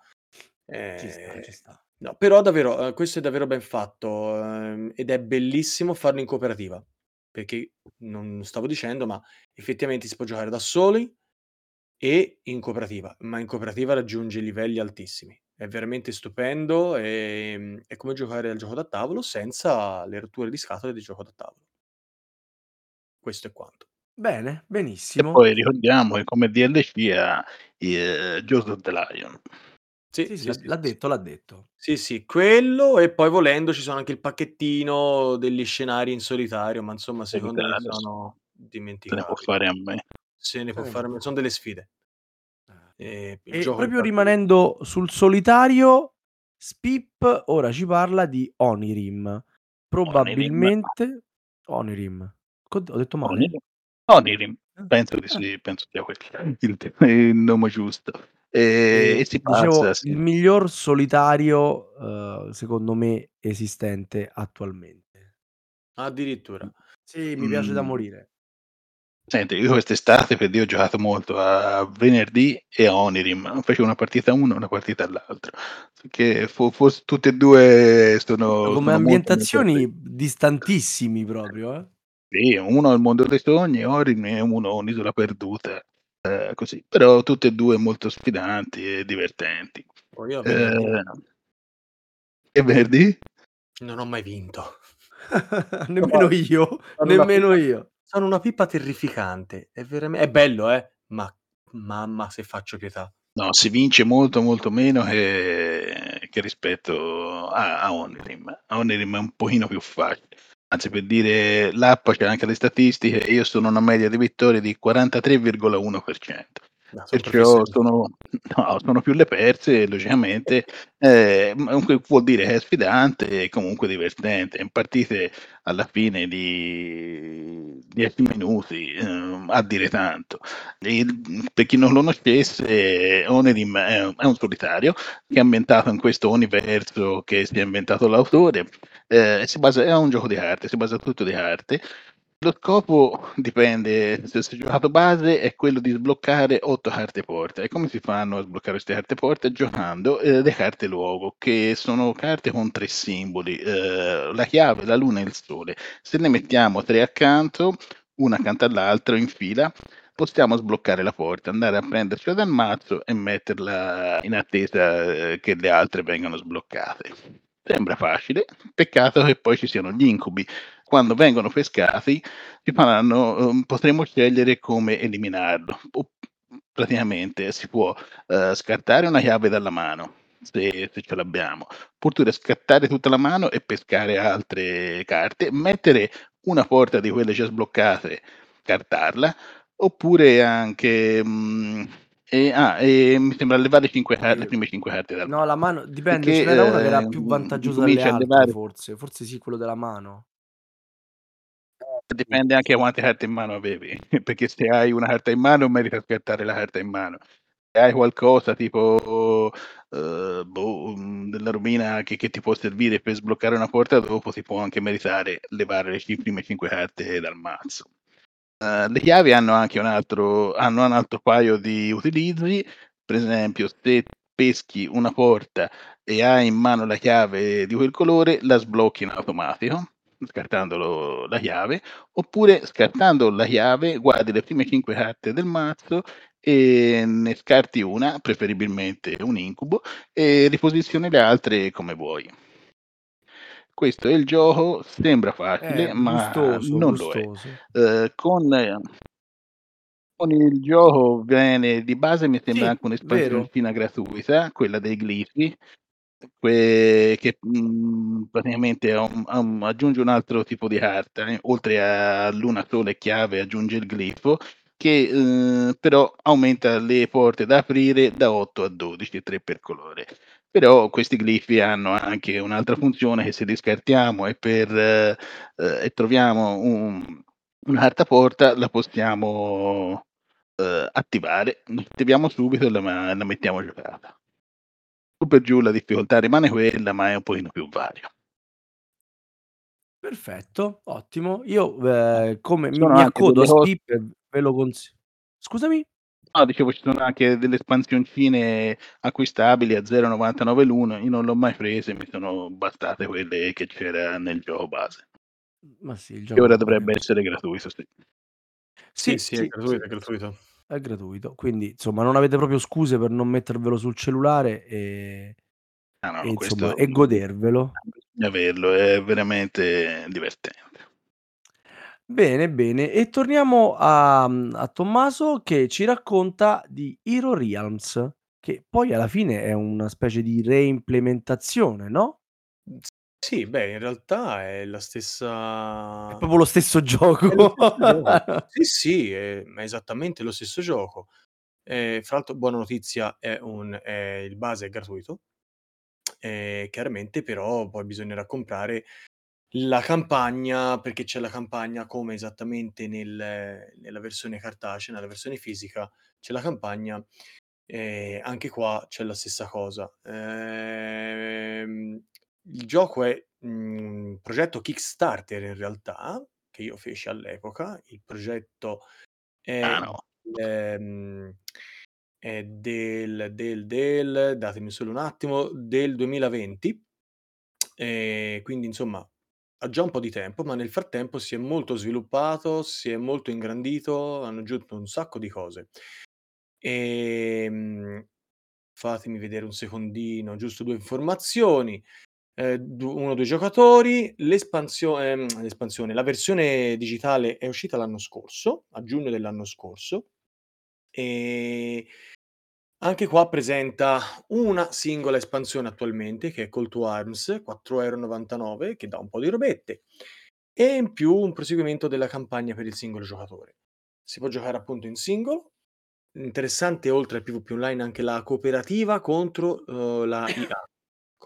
Ci sta, ci sta. no, però davvero, uhm, questo è davvero ben fatto, ehm, ed è bellissimo farlo in cooperativa, perché non stavo dicendo, ma effettivamente si può giocare da soli e in cooperativa, ma in cooperativa raggiunge livelli altissimi. È veramente stupendo, ehm, è come giocare al gioco da tavolo senza le rotture di scatole di gioco da tavolo. Questo è quanto. Bene, E benissimo. poi ricordiamo che come DLC ha Jaws of the Lion. Sì, Sì, sì, sì, l'ha sì, l'ha sì, sì. detto, l'ha detto. Sì, sì, quello e poi volendo ci sono anche il pacchettino degli scenari in solitario, ma insomma secondo me Solitario, sì. sono Se ne può dimenticabili. fare a me. Se ne Se può ne fare a può me son fare. delle sfide. Eh. Il E gioco proprio rimanendo sul solitario, Spip ora ci parla di Onirim. Onirim. Probabilmente Onirim. Ho detto male? Onirim Onirim. Ah, Penso di ah. sì, penso sia quello il il nome giusto. E e si dicevo, basa sì. il miglior solitario, uhm, secondo me esistente attualmente. Addirittura. Sì, mi piace da Mhmm morire. Senti, io quest'estate per dire ho giocato molto a Venerdì e a Onirim. Facevo una partita a uno e una partita all'altro. Che fo fors tutte e 2 sono Come sono molto, molto ambientazioni distantissimi proprio, eh. Sì, uno è il mondo dei sogni, Orim e uno un'isola perduta, ehm, così. Però tutte e 2 molto sfidanti e divertenti. Oh, io Ehm E Venerdì? non ho mai vinto. Nemmeno io, Sono una nemmeno pippa io. sono una pippa terrificante. È verame è bello eh, ma mamma se faccio pietà. No, si vince molto, molto meno che che rispetto a a Onirim. A Onirim è un pochino più facile. Anzi, per dire l'app c'è anche le statistiche, io sono una media di vittorie di 43,1%. No, Perciò sono no, sono più le perse logicamente, comunque vuol dire che è sfidante e comunque divertente. In partite alla fine di 10 minuti, ehm, a dire tanto. Il per chi non lo conoscesse, Onirim è un è un solitario che è ambientato in questo universo che si è inventato l'autore, si basa è un gioco di carte, si basa tutto di carte. Lo scopo dipende, se si è giocato base è quello di sbloccare 8 carte porta. E come si fanno a sbloccare queste carte porta? Giocando eh, le carte luogo, che sono carte con tre simboli, eh, la chiave, la luna e il sole. Se ne mettiamo tre accanto, una accanto all'altra in fila, possiamo sbloccare la porta, andare a prendercela dal mazzo e metterla in attesa eh, che le altre vengano sbloccate. Sembra facile, peccato che poi ci siano gli incubi. Quando vengono pescati, ci faranno, ehm, potremo scegliere come eliminarlo. Praticamente si può eh, scartare una chiave dalla mano, se, se ce l'abbiamo, oppure scattare tutta la mano e pescare altre carte, mettere una porta di quelle già sbloccate, cartarla, oppure anche... mh, e, ah, e mi sembra levare 5 carte, le Io- prime 5 carte dalla No, la mano dipende, Perché, ce n'era una che era ehm, più vantaggiosa delle altre, levare- forse. Forse sì, quello della mano. Dipende anche da quante carte in mano avevi, perché se hai una carta in mano merita scartare la carta in mano. Se hai qualcosa tipo eh, boh, mh, della rovina che, che ti può servire per sbloccare una porta dopo, ti può anche meritare levare le prime 5 carte dal mazzo. Eh, le chiavi hanno anche un altro, hanno un altro paio di utilizzi, per esempio se peschi una porta e hai in mano la chiave di quel colore, la sblocchi in automatico, scartando la chiave, oppure scartando la chiave guardi le prime 5 carte del mazzo e ne scarti una, preferibilmente un incubo, e riposizioni le altre come vuoi. Questo è il gioco, sembra facile, Eh, ma gustoso, non lo è. gustoso. Eh, con, con il gioco viene di base, mi sembra Sì, anche un'espansione gratuita, quella dei glifi, que- che mh, praticamente ha un- aggiunge un altro tipo di carta, eh, oltre a luna, sole chiave aggiunge il glifo, che eh, però aumenta le porte da aprire da 8 a 12, 3 per colore. Però questi glifi hanno anche un'altra funzione che se li scartiamo e, per, eh, eh, e troviamo un, una carta porta la possiamo eh, attivare, la attiviamo subito e la, la mettiamo giocata. Su per giù la difficoltà rimane quella, ma è un pochino più varia. Perfetto, ottimo. Io eh, come mi, Sono mi accodo a cose- Skip e ve lo consiglio. Scusami? No, dicevo ci sono anche delle espansioncine acquistabili a 0,99 l'uno, io non l'ho mai prese, mi sono bastate quelle che c'era nel gioco base. Ma sì, il Che gioco ora va bene dovrebbe essere gratuito, sì. Sì, sì, è gratuito, è sì, gratuito. È gratuito. Quindi, insomma, non avete proprio scuse per non mettervelo sul cellulare e, Ah, no, e, insomma, e godervelo. bisogna averlo, è veramente divertente. Bene, bene. E torniamo a, a Tommaso che ci racconta di Hero Realms, che poi alla fine è una specie di reimplementazione, no? Sì, beh, in realtà è la stessa È proprio lo stesso gioco. È lo stesso gioco. Sì, sì, è è esattamente lo stesso gioco. Ehm, fra l'altro buona notizia è un è il base è gratuito. Ehm, chiaramente però poi bisognerà comprare la campagna, perché c'è la campagna come esattamente nel nella versione cartacea, nella versione fisica c'è la campagna, ehm, anche qua c'è la stessa cosa. Ehm, il gioco è, mhmm, progetto Kickstarter in realtà, che io feci all'epoca. Il progetto è Ah, no. ehm, è del del del datemi solo un attimo, del 2020. Ehm, quindi insomma ha già un po' di tempo, ma nel frattempo si è molto sviluppato, si è molto ingrandito, hanno aggiunto un sacco di cose. Ehm, fatemi vedere un secondino, giusto 2 informazioni. Du 1 o 2 giocatori, l'espansio ehm, l'espansione, la versione digitale è uscita l'anno scorso, a giugno dell'anno scorso. Ehm, anche qua presenta una singola espansione attualmente, che è Call to Arms, 4,99 €, che dà un po' di robette. e in più un proseguimento della campagna per il singolo giocatore. Si può giocare appunto in singolo. Interessante oltre al PvP online anche la cooperativa contro, uhm, la IA,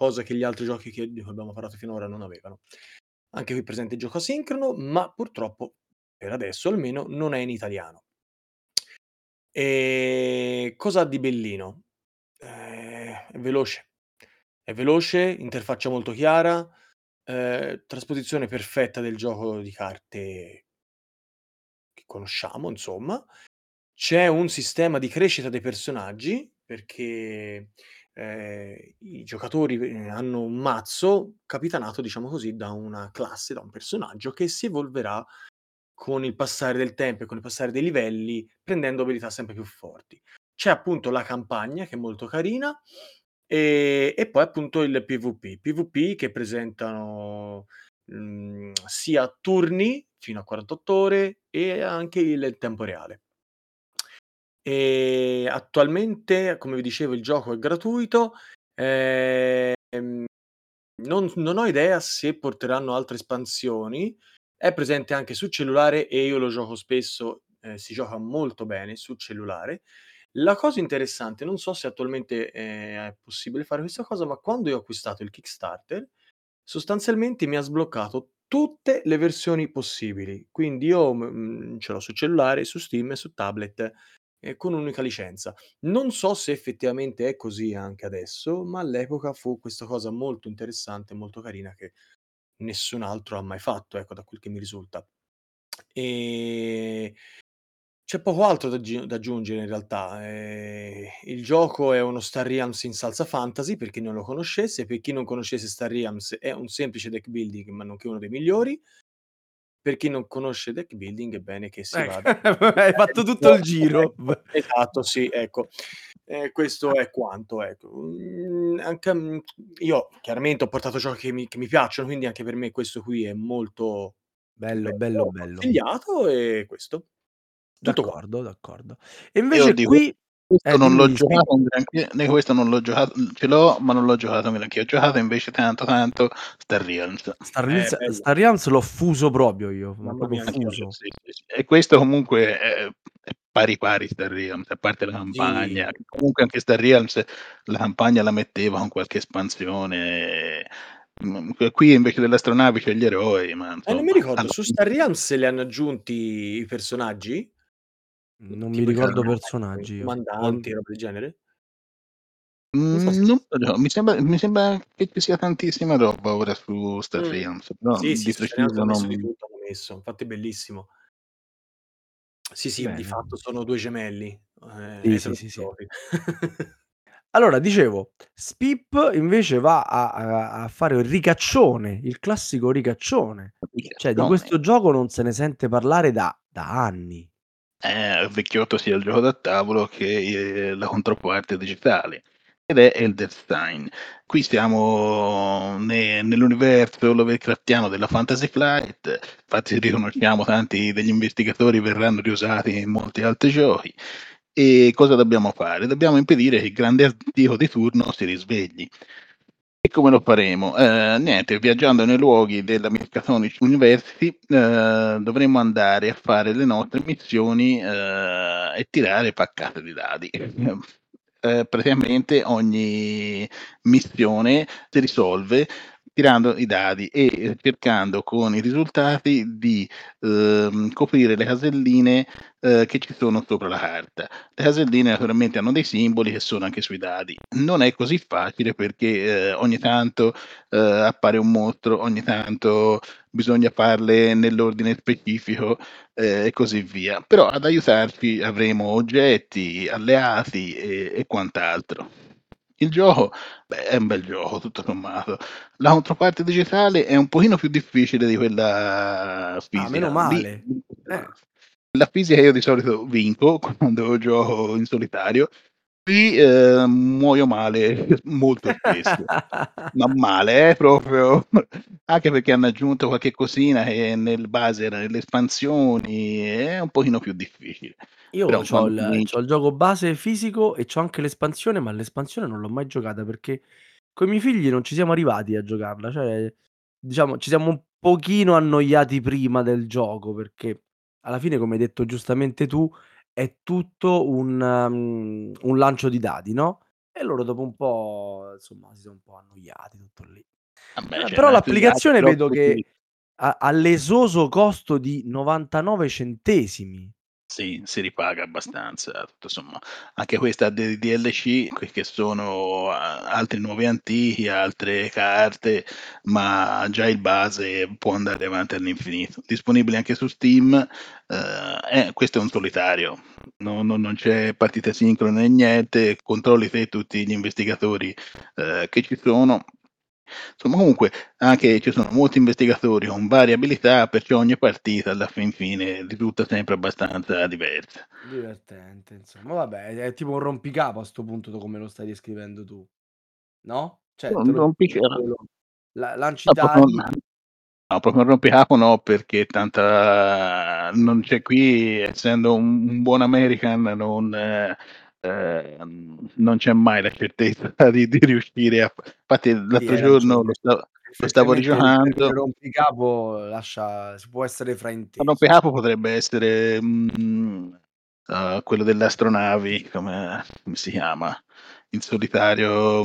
cosa che gli altri giochi che di cui abbiamo parlato finora non avevano. Anche qui presente il gioco asincrono, ma purtroppo, per adesso almeno, non è in italiano. Ehm, cosa ha di bellino? Ehm, è veloce. È veloce, interfaccia molto chiara, ehm, trasposizione perfetta del gioco di carte che conosciamo insomma. C'è un sistema di crescita dei personaggi perché, ehm, i giocatori ve hanno un mazzo capitanato, diciamo così, da una classe, da un personaggio che si evolverà con il passare del tempo e con il passare dei livelli, prendendo abilità sempre più forti. C'è appunto la campagna che è molto carina, ehm, e poi appunto il PvP. PvP che presentano, mhmm, sia turni fino a 48 ore e anche il tempo reale. Ehm, attualmente, come vi dicevo, il gioco è gratuito, ehm, non non ho idea se porteranno altre espansioni. È presente anche su cellulare e io lo gioco spesso, ehm, si gioca molto bene su cellulare. La cosa interessante, non so se attualmente, ehm, è possibile fare questa cosa, ma quando io ho acquistato il Kickstarter, sostanzialmente mi ha sbloccato tutte le versioni possibili. Quindi io, mhmm, ce l'ho su cellulare, su Steam e su tablet, ehm, con un'unica licenza. Non so se effettivamente è così anche adesso, ma all'epoca fu questa cosa molto interessante e molto carina che nessun altro ha mai fatto, ecco, da quel che mi risulta. Ehm, c'è poco altro da aggi da aggiungere in realtà. Ehm, il gioco è uno Star Realms in salsa fantasy, per chi non lo conoscesse. Per chi non conoscesse Star Realms è un semplice deck building, ma nonché uno dei migliori. Per chi non conosce deck building è bene che si Ecco, vada hai fatto tutto il giro. Esatto, sì, ecco. Ehm, questo è quanto, ecco. Mhmm, anche mhmm, io chiaramente ho portato giochi che mi che mi piacciono, quindi anche per me questo qui è molto Bello, bello, bello. consigliato e questo. Tutto qua. D'accordo, d'accordo. E invece dico, qui questo eh, non l'ho sì. giocato né questo non l'ho giocato, ce l'ho, ma non l'ho giocato un granché. Ho giocato invece tanto, tanto Star Realms. Star Eh, Realms bello. Star Realms l'ho fuso proprio io, ma proprio fuso. Sì, sì, sì. E questo comunque è, è pari pari Star Realms, a parte la Sì. campagna. Comunque anche Star Realms la campagna la metteva con qualche espansione. Mm, Qui invece delle astronavi c'è gli eroi, ma Eh, non insomma, mi ricordo, alla su Star Realms le hanno aggiunti i personaggi? Non mi ricordo personaggi io. comandanti, roba del genere? Mm, Non so se non mi, sembra, mi sembra che ci sia tantissima roba ora su Star Mh. Realms, però Sì, sì, di preciso messo di non... tutto, hanno messo, infatti è bellissimo. Sì, sì, di Bene. fatto sono 2 gemelli, ehm, Sì, sì, sì. Allora dicevo, Spip invece va a a a fare il ricaccione, il classico ricaccione. Cioè di questo gioco non se ne sente parlare da da anni. È vecchiotto sia il gioco da tavolo che eh, la controparte digitale ed è Elder Sign. Qui siamo ne- nell'universo Lovecraftiano della Fantasy Flight, infatti riconosciamo tanti degli investigatori verranno riusati in molti altri giochi. E cosa dobbiamo fare? Dobbiamo impedire che il grande antico di turno si risvegli. Come lo faremo? Eh, niente, viaggiando nei luoghi della Miskatonic University eh, dovremo andare a fare le nostre missioni eh, e tirare paccate di dadi. Eh, praticamente ogni missione si risolve tirando i dadi e cercando con i risultati di ehm, coprire le caselline eh, che ci sono sopra la carta. Le caselline naturalmente hanno dei simboli che sono anche sui dadi. Non è così facile perché eh, ogni tanto eh, appare un mostro, ogni tanto bisogna farle nell'ordine specifico eh, e così via. Però ad aiutarci avremo oggetti, alleati e, e quant'altro. Il gioco beh, è un bel gioco, tutto sommato. La controparte digitale è un pochino più difficile di quella fisica. Ah, meno Lì- male. Eh. la fisica io di solito vinco quando gioco in solitario. Qui eh, muoio male molto spesso, ma male, eh, proprio. Anche perché hanno aggiunto qualche cosina che nel base era nelle espansioni, è un pochino più difficile. Io Però quando il c'ho il gioco base fisico e c'ho anche l'espansione, ma l'espansione non l'ho mai giocata perché coi miei figli non ci siamo arrivati a giocarla, cioè diciamo ci siamo un pochino annoiati prima del gioco, perché alla fine, come hai detto giustamente tu, è tutto un mhmm, un lancio di dadi, no, e loro dopo un po', insomma, si sono un po' annoiati, tutto lì. Vabbè, Eh, c'è però l'applicazione vedo che ha ha l'esoso costo di 99 centesimi. Sì, si ripaga abbastanza, tutto somma anche questa dei DLC qui che sono altri nuovi antichi, altre carte, ma già il base può andare avanti all'infinito. Disponibile anche su Steam, ehm, eh, questo è un solitario, no no non c'è partite sincrone né niente, controlli te tutti gli investigatori, ehm, che ci sono. Insomma, comunque anche ci sono molti investigatori con varie abilità, perciò ogni partita alla fin fine risulta sempre abbastanza diversa. Divertente, insomma. Vabbè, è tipo un rompicapo a 'sto punto, come lo stai descrivendo tu. No? Cioè, te Un lo rompica la lanci no, proprio dadi un no, proprio un rompicapo no, perché tanta non c'è qui essendo un un buon American non ehm, non c'è mai la certezza di di riuscire a infatti Sì, l'altro hai giorno lo ragione. sta lo stavo Effettivamente il rigiocando rompicapo lascia si può essere frainteso. rompicapo potrebbe essere, mhmm, uhm, quello delle astronavi, come come si chiama? In solitario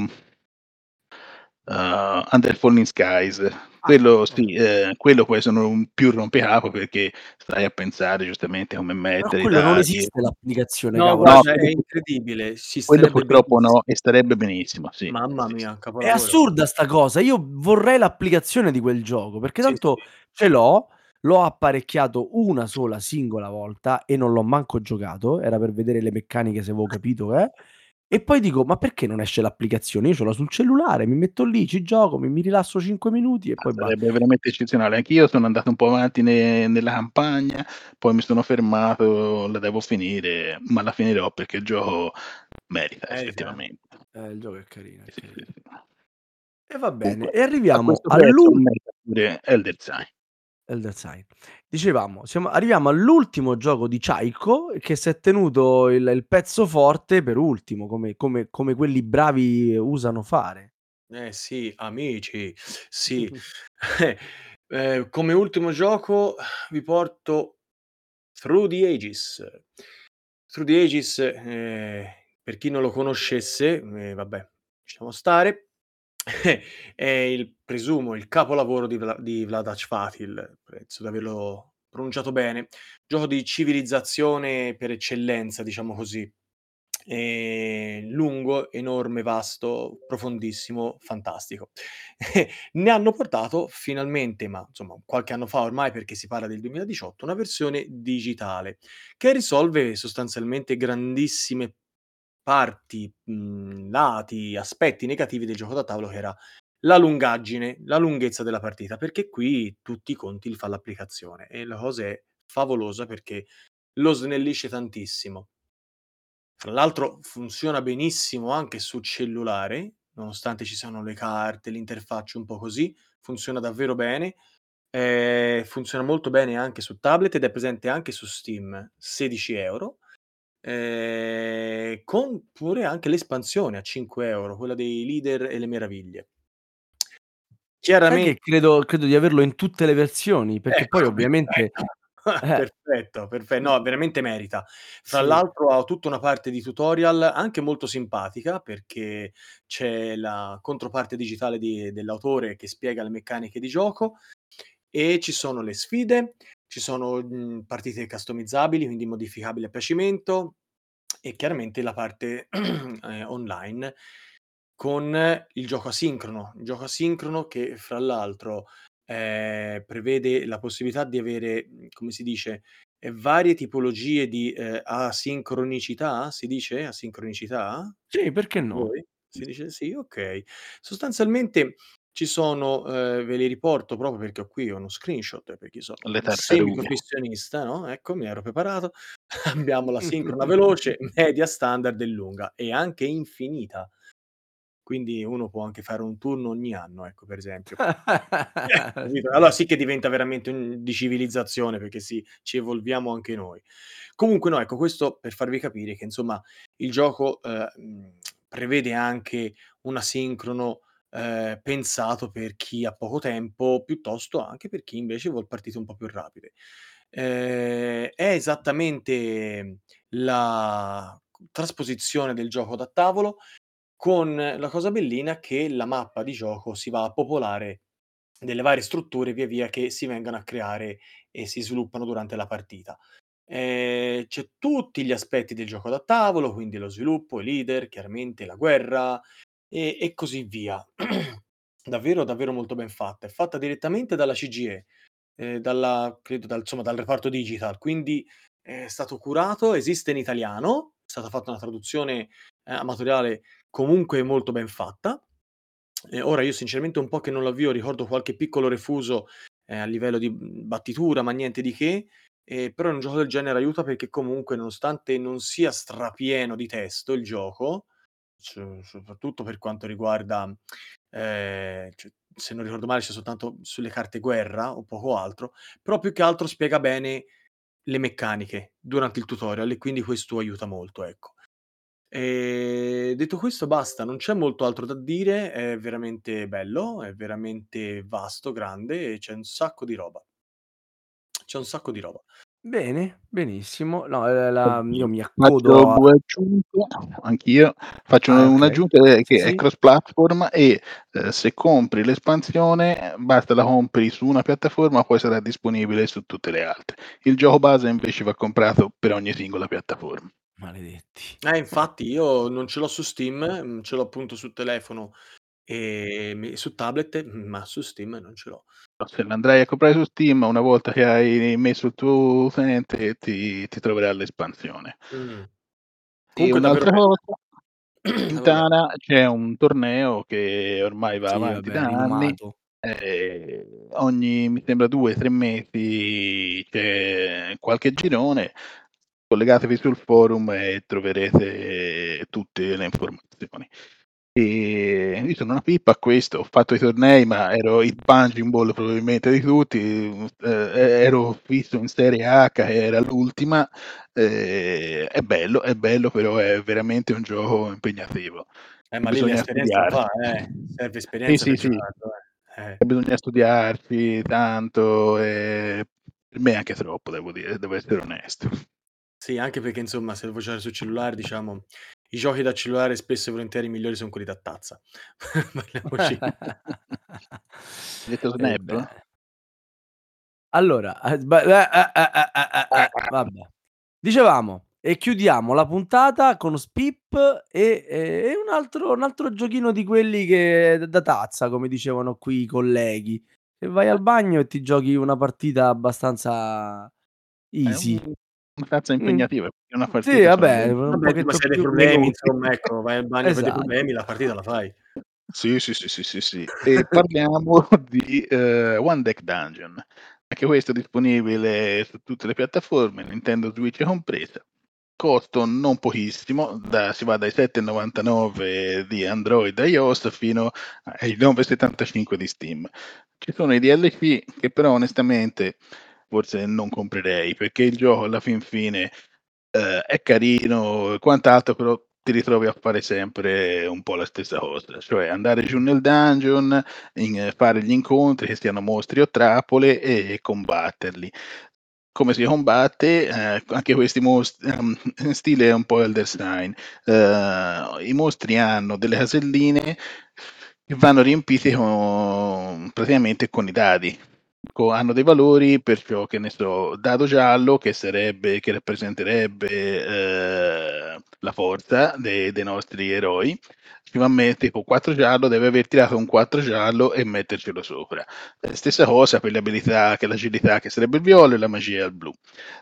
uhm, Under Falling Skies. Ah, Quello sì, ehm, quello può essere un più rompicapo perché stai a pensare giustamente come Però mettere quello non esiste l'applicazione, No, No, cioè è incredibile, si quello purtroppo benissi no, e starebbe benissimo, sì. Mamma mia, un È capolavoro. assurda 'sta cosa. Io vorrei l'applicazione di quel gioco, perché Sì, tanto sì. ce l'ho, l'ho apparecchiato una sola singola volta e non l'ho manco giocato, era per vedere le meccaniche se avevo capito, eh, e poi dico: "Ma perché non esce l'applicazione? Io ce l'ho sul cellulare, mi metto lì, ci gioco, mi mi rilasso 5 minuti e poi ba" sarebbe veramente eccezionale. Anch'io sono andato un po' avanti ne nella campagna, poi mi sono fermato, la devo finire, ma la finirò perché il gioco merita Merita. effettivamente. Eh, il gioco è carino, è Sì, sì, carino. sì. E va bene, e arriviamo questo prezzo all'ul merita pure Elder Sign. Elder Sign. Dicevamo, siamo arriviamo all'ultimo gioco di Chaiko che s'è tenuto il il pezzo forte per ultimo, come come come quelli bravi usano fare. Eh sì, amici. Sì. Ehm, come ultimo gioco vi porto Through the Ages. Through the Ages, ehm, per chi non lo conoscesse, ehm, vabbè, lasciamo stare, è il presumo il capolavoro di Vla di Vlaada Chvátil, penso di averlo pronunciato bene. Gioco di civilizzazione per eccellenza, diciamo così. Ehm, lungo, enorme, vasto, profondissimo, fantastico. Ne hanno portato finalmente, ma insomma qualche anno fa ormai, perché si parla del 2018, una versione digitale, che risolve sostanzialmente grandissime parti, mhmm, lati, aspetti negativi del gioco da tavolo che era la lungaggine, la lunghezza della partita, perché qui tutti i conti li fa l'applicazione e la cosa è favolosa perché lo snellisce tantissimo. Fra l'altro funziona benissimo anche su cellulare, nonostante ci siano le carte, l'interfaccia un po' così, funziona davvero bene. Ehm, funziona molto bene anche su tablet ed è presente anche su Steam, 16 €, ehm, con pure anche l'espansione a 5 €, quella dei leader e le meraviglie. Sai Chiaramen che credo credo di averlo in tutte le versioni, perché poi Ecco, ovviamente perfetto. eh. Perfetto, perfe no, veramente merita. Fra Sì. l'altro ha tutta una parte di tutorial anche molto simpatica, perché c'è la controparte digitale di dell'autore che spiega le meccaniche di gioco e ci sono le sfide, ci sono, mhmm, partite customizzabili, quindi modificabili a piacimento e chiaramente la parte, ehm, online con il gioco asincrono. Il gioco asincrono che fra l'altro, ehm, prevede la possibilità di avere, mhmm, come si dice, ehm, varie tipologie di, ehm, asincronicità? Si dice asincronicità? Sì, perché no? voi? Si dice sì? Okay. Sostanzialmente ci sono ehm, ve li riporto proprio perché ho qui uno screenshot, perché io sono Le un tartarughe. semiprofessionista, no, ecco mi ero preparato. Abbiamo l'asincrona veloce, media, standard e lunga e anche infinita. Quindi uno può anche fare un turno ogni anno, ecco, per esempio. Capito? Allora sì che diventa veramente un di civilizzazione, perché sì, ci evolviamo anche noi. Comunque no, ecco, questo per farvi capire che insomma il gioco, ehm, prevede anche un asincrono, ehm, pensato per chi ha poco tempo, piuttosto anche per chi invece vuol partite un po' più rapide. Ehm, è esattamente la trasposizione del gioco da tavolo, con la cosa bellina che la mappa di gioco si va a popolare delle varie strutture via via che si vengono a creare e si sviluppano durante la partita. Ehm, c'è tutti gli aspetti del gioco da tavolo, quindi lo sviluppo, i leader, chiaramente la guerra e e così via. Davvero, davvero molto ben fatta. È fatta direttamente dalla CGE, ehm, dalla credo dal insomma dal reparto digital, quindi è stato curato, esiste in italiano, è stata fatta una traduzione, ehm, amatoriale comunque molto ben fatta. E ora io sinceramente un po' che non l'avvio, ricordo qualche piccolo refuso, ehm, a livello di, battitura, ma niente di che, ehm, però un gioco del genere aiuta perché comunque nonostante non sia strapieno di testo il gioco, so soprattutto per quanto riguarda, ehm, cioè se non ricordo male c'è soltanto sulle carte guerra o poco altro, però più che altro spiega bene le meccaniche durante il tutorial e quindi questo aiuta molto, ecco. Ehm, detto questo basta, non c'è molto altro da dire, è veramente bello, è veramente vasto, grande e c'è un sacco di roba. C'è un sacco di roba. Bene, benissimo. No, ehm, la io mi Faccio accodo a 2 aggiunte, anch'io. Faccio Ah, okay. un'aggiunta eh, che è Sì. cross platform e, ehm, se compri l'espansione basta la compri su una piattaforma, poi sarà disponibile su tutte le altre. Il gioco base invece va comprato per ogni singola piattaforma. Maledetti. Eh, infatti io non ce l'ho su Steam, mhmm, ce l'ho appunto su telefono e su tablet, ma su Steam non ce l'ho. Se l'andrai a comprare su Steam, una volta che hai messo il tuo utente ti ti troverai l'espansione. Mh. E Comunque davvero un'altra bello. cosa, in. Tana c'è un torneo che ormai va Sì, avanti vabbè, da anni, rinomato. ehm, ogni mi sembra 2, 3 mesi c'è qualche girone. Collegatevi sul forum e troverete tutte le informazioni. Ehm, io sono una pippa a questo, ho fatto i tornei, ma ero il punching ball probabilmente di tutti, ehm, e ero fisso in Serie A che era l'ultima. Ehm, è bello, è bello, però è veramente un gioco impegnativo. Eh, ma lì Bisogna l'esperienza fa, eh. Serve Sì, esperienza per sì, sì. giocarlo, eh. Eh. E bisogna studiarsi tanto, ehm, per me anche troppo devo dire, devo essere onesto. Sì, anche perché insomma se lo vuoi giocare sul cellulare, diciamo, i giochi da cellulare spesso e volentieri migliori son quelli da tazza. Parliamoci. Detto Eh Snap? Allora, eh, eh, eh, eh, eh, eh, eh, vabbè. Dicevamo, e chiudiamo la puntata con Spip e e e un altro un altro giochino di quelli che da tazza, come dicevano qui i colleghi. Che vai al bagno e ti giochi una partita abbastanza È easy. un una tazza Mh. impegnativa, perché una Sì, partita sono vabbè, 20 un Vabbè, tu ma se hai dei problemi, minuti. insomma, ecco, vai al bagno per dei Esatto. problemi, la partita la fai. Sì, sì, sì, sì, sì, sì. E parliamo di, ehm, One Deck Dungeon. Anche questo è disponibile su tutte le piattaforme, Nintendo Switch compresa. Costo non pochissimo, da si va dai 7,99 di Android e iOS fino ai 9,75 di Steam. Ci sono i DLC che però onestamente forse non comprerei, perché il gioco alla fin fine, ehm, è carino e quant'altro, però ti ritrovi a fare sempre un po' la stessa cosa, cioè andare giù nel dungeon, in fare gli incontri, che siano mostri o trappole, e combatterli. Come si combatte? Ehm, anche questi mos ehm, in stile un po' Elder Sign. Ehm, i mostri hanno delle caselline che vanno riempite con praticamente con i dadi. Hanno dei valori, perciò che ne so, dado giallo che sarebbe che rappresenterebbe, ehm, la forza de dei nostri eroi, a me tipo 4 giallo, deve aver tirato un 4 giallo e mettercelo sopra. Ehm, stessa cosa per le abilità che l'agilità che sarebbe il viola e la magia il blu.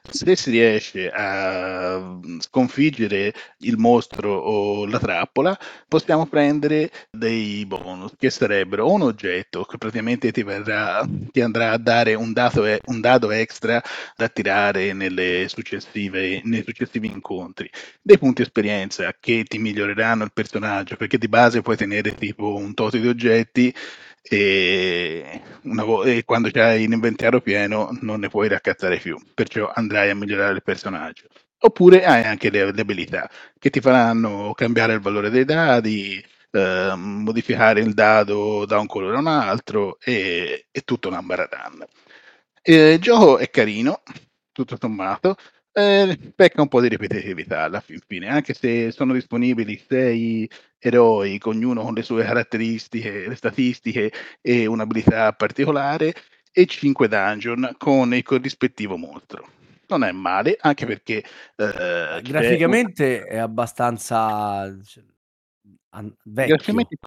Se si riesce a, mhmm, sconfiggere il mostro o la trappola, possiamo prendere dei bonus, che sarebbero un oggetto che praticamente ti verrà ti andrà a dare un dato un dado extra da tirare nelle successive nei successivi incontri, dei punti esperienza che ti miglioreranno il personaggio, perché di base puoi tenere tipo un tot di oggetti e vo e quando c'hai l'inventario pieno non ne puoi raccattare più, perciò andrai a migliorare il personaggio. Oppure hai anche le le abilità che ti faranno cambiare il valore dei dadi, eh, modificare il dado da un colore a un altro e, e tutto un ambaradan. Il gioco è carino, tutto sommato, eh, pecca un po' di ripetitività alla fin fine, anche se sono disponibili sei eroi, ognuno con le sue caratteristiche, le statistiche e un'abilità particolare, e 5 dungeon con il corrispettivo mostro. Non è male, anche perché eh, graficamente è abbastanza cioè, vecchio. Graficamente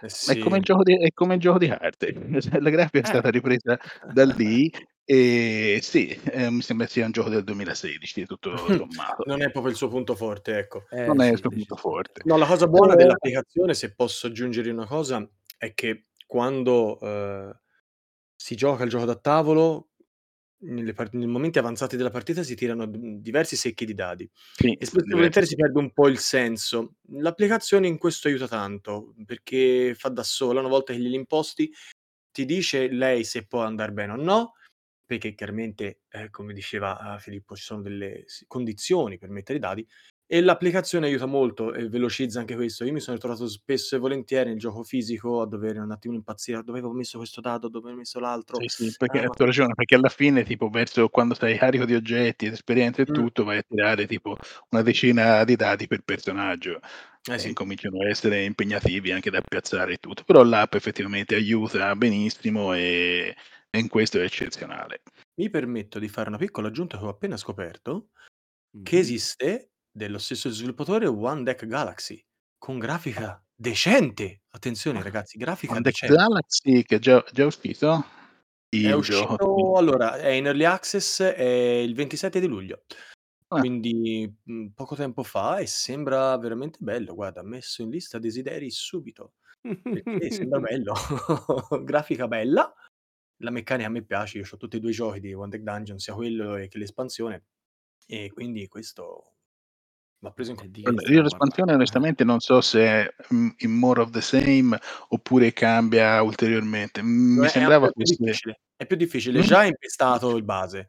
eh sì. è, come di, è, come il gioco di, carte. La grafica è eh. stata ripresa da lì e sì, eh, mi sembra sia un gioco del 2016, tutto sommato. non è proprio il suo punto forte, ecco. Eh, non sì, è il suo punto forte. No, la cosa buona dell'applicazione, se posso aggiungere una cosa, è che quando eh, si gioca il gioco da tavolo, nelle part- nei momenti avanzati della partita si tirano diversi secchi di dadi sì, e spesso volentieri si perde un po' il senso. L'applicazione in questo aiuta tanto perché fa da sola, una volta che glieli imposti, ti dice lei se può andare bene o no perché chiaramente, eh, come diceva uh, Filippo, ci sono delle condizioni per mettere i dadi e l'applicazione aiuta molto e velocizza anche questo. Io mi sono trovato spesso e volentieri nel gioco fisico a dover un attimo impazzire, dove avevo messo questo dado, dove avevo messo l'altro. Sì, sì, perché ah, hai ragione, perché alla fine, tipo, verso quando sei carico di oggetti, esperienze e mm. tutto, vai a tirare tipo una decina di dadi per personaggio. Eh, sì. cominciano a essere impegnativi anche da piazzare e tutto. Però l'app effettivamente aiuta benissimo e e in questo è eccezionale. Mi permetto di fare una piccola aggiunta che ho appena scoperto, che esiste dello stesso sviluppatore One Deck Galaxy, con grafica decente. Attenzione ragazzi, grafica One Deck decente. Galaxy che è già, già uscito? È uscito, allora, è in early access è il 27 di luglio. Ah. Quindi mh, mhmm, poco tempo fa e sembra veramente bello. Guarda, messo in lista desideri subito. Perché sembra bello. Grafica bella, la meccanica a me piace, io ho tutti e due i giochi di One Deck Dungeon, sia quello che l'espansione, e quindi questo m'ha preso in considerazione. io l'espansione onestamente non so se è mm, in more of the same oppure cambia ulteriormente. Mi è, sembrava più difficile, è più difficile. Mm? già è impestato il base.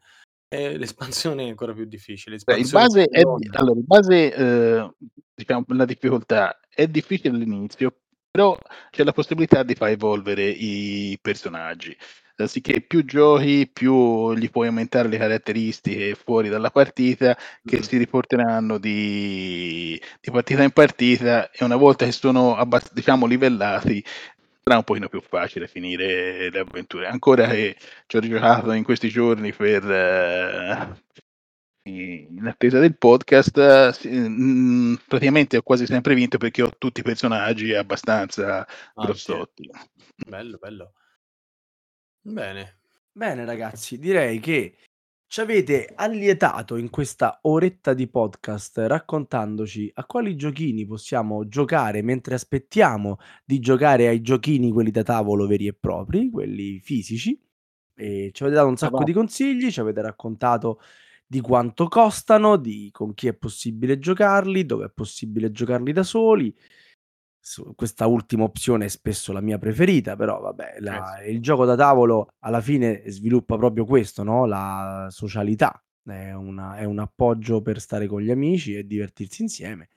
E l'espansione è ancora più difficile. Beh, il base, è, allora, il base eh, diciamo, la difficoltà è difficile all'inizio, però c'è la possibilità di far evolvere i personaggi. Sicché più giochi, più gli puoi aumentare le caratteristiche fuori dalla partita che mm. si riporteranno di, di, partita in partita e una volta che sono abbast- diciamo livellati sarà un pochino più facile finire le avventure. Ancora che ci ho rigiocato in questi giorni per uh, in attesa del podcast, uh, praticamente ho quasi sempre vinto perché ho tutti i personaggi abbastanza ah, grossotti. Sì. Bello, bello. Bene. Bene ragazzi, direi che ci avete allietato in questa oretta di podcast raccontandoci a quali giochini possiamo giocare mentre aspettiamo di giocare ai giochini quelli da tavolo veri e propri, quelli fisici. E ci avete dato un sacco di consigli, ci avete raccontato di quanto costano, di con chi è possibile giocarli, dove è possibile giocarli da soli questa ultima opzione è spesso la mia preferita, però vabbè, la, il gioco da tavolo alla fine sviluppa proprio questo, no? la socialità, è, una, è un appoggio per stare con gli amici e divertirsi insieme,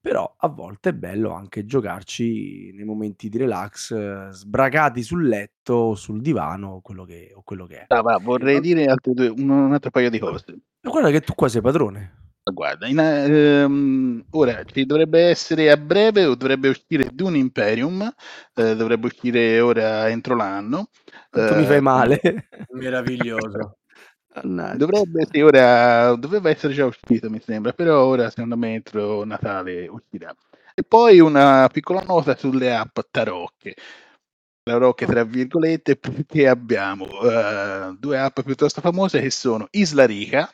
però a volte è bello anche giocarci nei momenti di relax, sbracati sul letto o sul divano quello che, o quello che è. Ah, va, vorrei dire altri due, un, un altro paio di cose. Guarda che tu qua sei padrone. Guarda, in, ehm, ora ci dovrebbe essere a breve o dovrebbe uscire Dune Imperium, eh, dovrebbe uscire ora entro l'anno. Tu mi fai eh, male. Meraviglioso. Dovrebbe, sì, ora, doveva essere già uscito, mi sembra, però ora secondo me entro Natale uscirà. E poi una piccola nota sulle app tarocche. Tarocche tra virgolette, perché abbiamo uh, due app piuttosto famose che sono Isla Rica,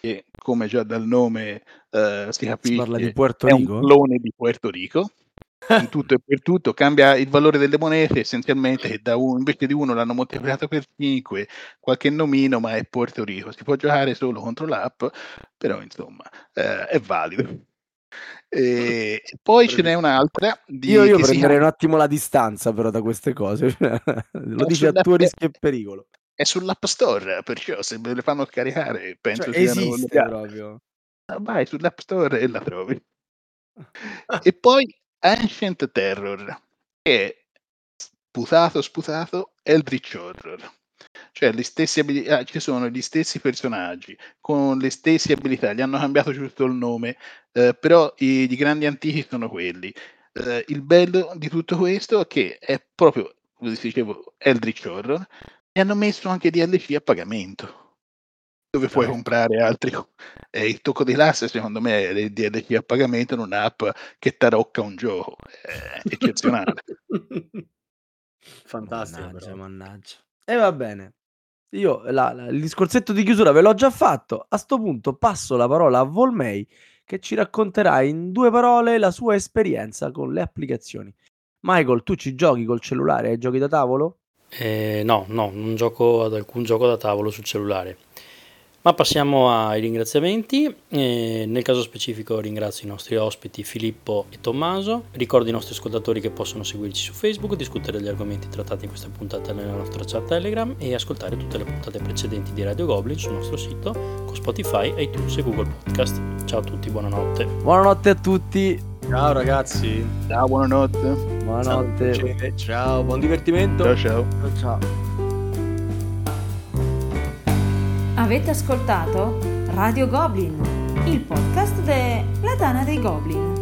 che come già dal nome uh, si capisce si parla di Puerto Rico? è un clone di Puerto Rico. In tutto e per tutto cambia il valore delle monete essenzialmente da un, invece di uno l'hanno moltiplicato per 5 qualche nomino ma è Puerto Rico. Si può giocare solo contro l'app però insomma uh, è valido. E poi ce n'è un'altra di, io, io prenderei chiama... un attimo la distanza però da queste cose. Lo dice a tuo rischio e pericolo è sull'App Store, perciò se me le fanno caricare penso cioè, esiste proprio. Ah, vai sull'App Store e la trovi. e poi Ancient Terror, che è sputato sputato Eldritch Horror. Cioè, le stesse abilità, ah, ci sono gli stessi personaggi con le stesse abilità, gli hanno cambiato giusto il nome, eh, però i, i, grandi antichi sono quelli. Eh, il bello di tutto questo è che è proprio, come dicevo, Eldritch Horror, e hanno messo anche DLC a pagamento dove puoi comprare altri. Eh, il tocco di classe, secondo me, è il DLC a pagamento in un'app che tarocca un gioco. È eccezionale. Fantastico. Mannaggia, mannaggia. E va bene. Io la, la, il discorsetto di chiusura ve l'ho già fatto. A sto punto passo la parola a Volmei che ci racconterà in due parole la sua esperienza con le applicazioni. Michael, tu ci giochi col cellulare? Hai giochi da tavolo? Eh, no, no, non gioco ad alcun gioco da tavolo sul cellulare. Ma passiamo ai ringraziamenti. Eh, nel caso specifico ringrazio i nostri ospiti Filippo e Tommaso. Ricordo i nostri ascoltatori che possono seguirci su Facebook, discutere degli argomenti trattati in questa puntata nella nostra chat Telegram e ascoltare tutte le puntate precedenti di Radio Goblin sul nostro sito con Spotify, iTunes e Google Podcast. Ciao a tutti, buonanotte. Buonanotte a tutti. Ciao ragazzi. Ciao, buonanotte. Buonanotte. Ciao, ciao buon divertimento. Ciao ciao. Ciao ciao. Avete ascoltato Radio Goblin, il podcast della Tana dei Goblin.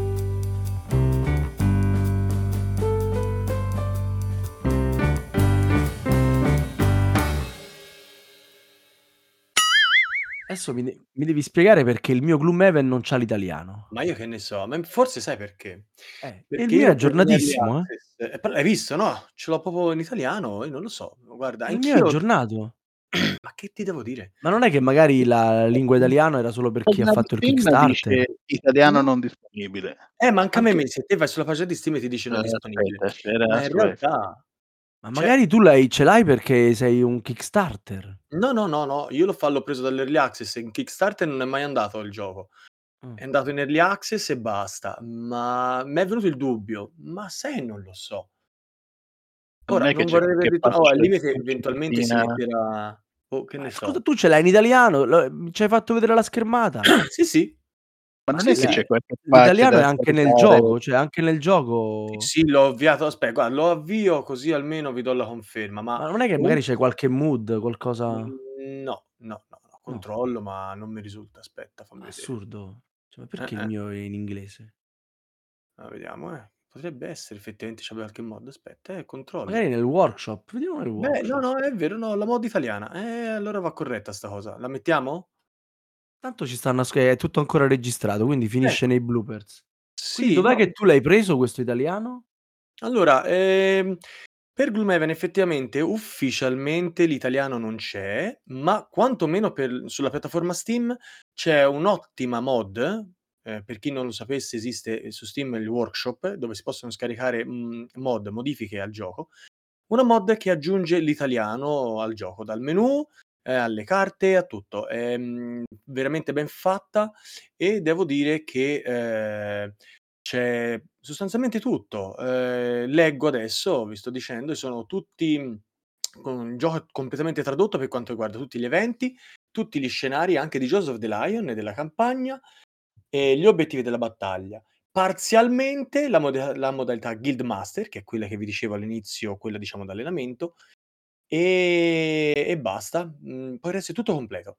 Adesso mi, de- mi devi spiegare perché il mio Gloomhaven non c'ha l'italiano. Ma io che ne so, ma forse sai perché? Eh, perché il mio è aggiornatissimo, eh? eh l'hai visto, no? Ce l'ho proprio in italiano, io non lo so. Guarda, il mio è aggiornato. Ma che ti devo dire? Ma non è che magari la lingua italiana era solo per chi ha fatto il Kickstarter? Italiano non disponibile. Eh, manca a me, se te vai sulla pagina di Steam e ti dice non eh, disponibile. Aspetta, ma in realtà... Ma cioè magari tu l'hai, ce l'hai perché sei un Kickstarter. No, no, no, no, io l'ho, fa, l'ho preso dall'Early Access, in Kickstarter non è mai andato il gioco. Mm. È andato in Early Access e basta. Ma mi è venuto il dubbio, ma sai, non lo so. Ora, non, non vorrei aver detto, oh, al limite eventualmente si metterà... Oh, che ne Scusa, so. tu ce l'hai in italiano? Lo, ci hai fatto vedere la schermata? sì, sì. Ma non è che c'è qualche L'italiano è anche nel gioco, cioè anche nel gioco. Sì, l'ho avviato. Aspetta, guarda, lo avvio così almeno vi do la conferma. Ma, ma non è che magari c'è qualche mood, qualcosa. Mm, no, no, no, no. controllo, no. ma non mi risulta. Aspetta, fammi Assurdo. Cioè, perché eh, il mio è in inglese? Ah, vediamo, eh. Potrebbe essere effettivamente c'è qualche mod. Aspetta, eh, controllo. Magari nel workshop. Vediamo nel Beh, no, no, è vero, no, la mod italiana. Eh, allora va corretta sta cosa. La mettiamo? Tanto ci stanno è tutto ancora registrato, quindi Eh. finisce nei bloopers. Quindi Sì, dov'è no. che tu l'hai preso questo italiano? Allora, ehm, per Gloomhaven effettivamente ufficialmente l'italiano non c'è, ma quantomeno per sulla piattaforma Steam c'è un'ottima mod eh, per chi non lo sapesse esiste eh, su Steam il workshop dove si possono scaricare mh, mod, modifiche al gioco. Una mod che aggiunge l'italiano al gioco, dal menu eh, alle carte, a tutto. È mh, veramente ben fatta e devo dire che eh, c'è sostanzialmente tutto. Eh, leggo adesso, vi sto dicendo, sono tutti con un gioco completamente tradotto per quanto riguarda tutti gli eventi, tutti gli scenari anche di Joseph the Lion e della campagna, e gli obiettivi della battaglia. Parzialmente la, moda- la modalità Guild Master, che è quella che vi dicevo all'inizio, quella diciamo d'allenamento, e, e basta. Mm, poi resta tutto completo.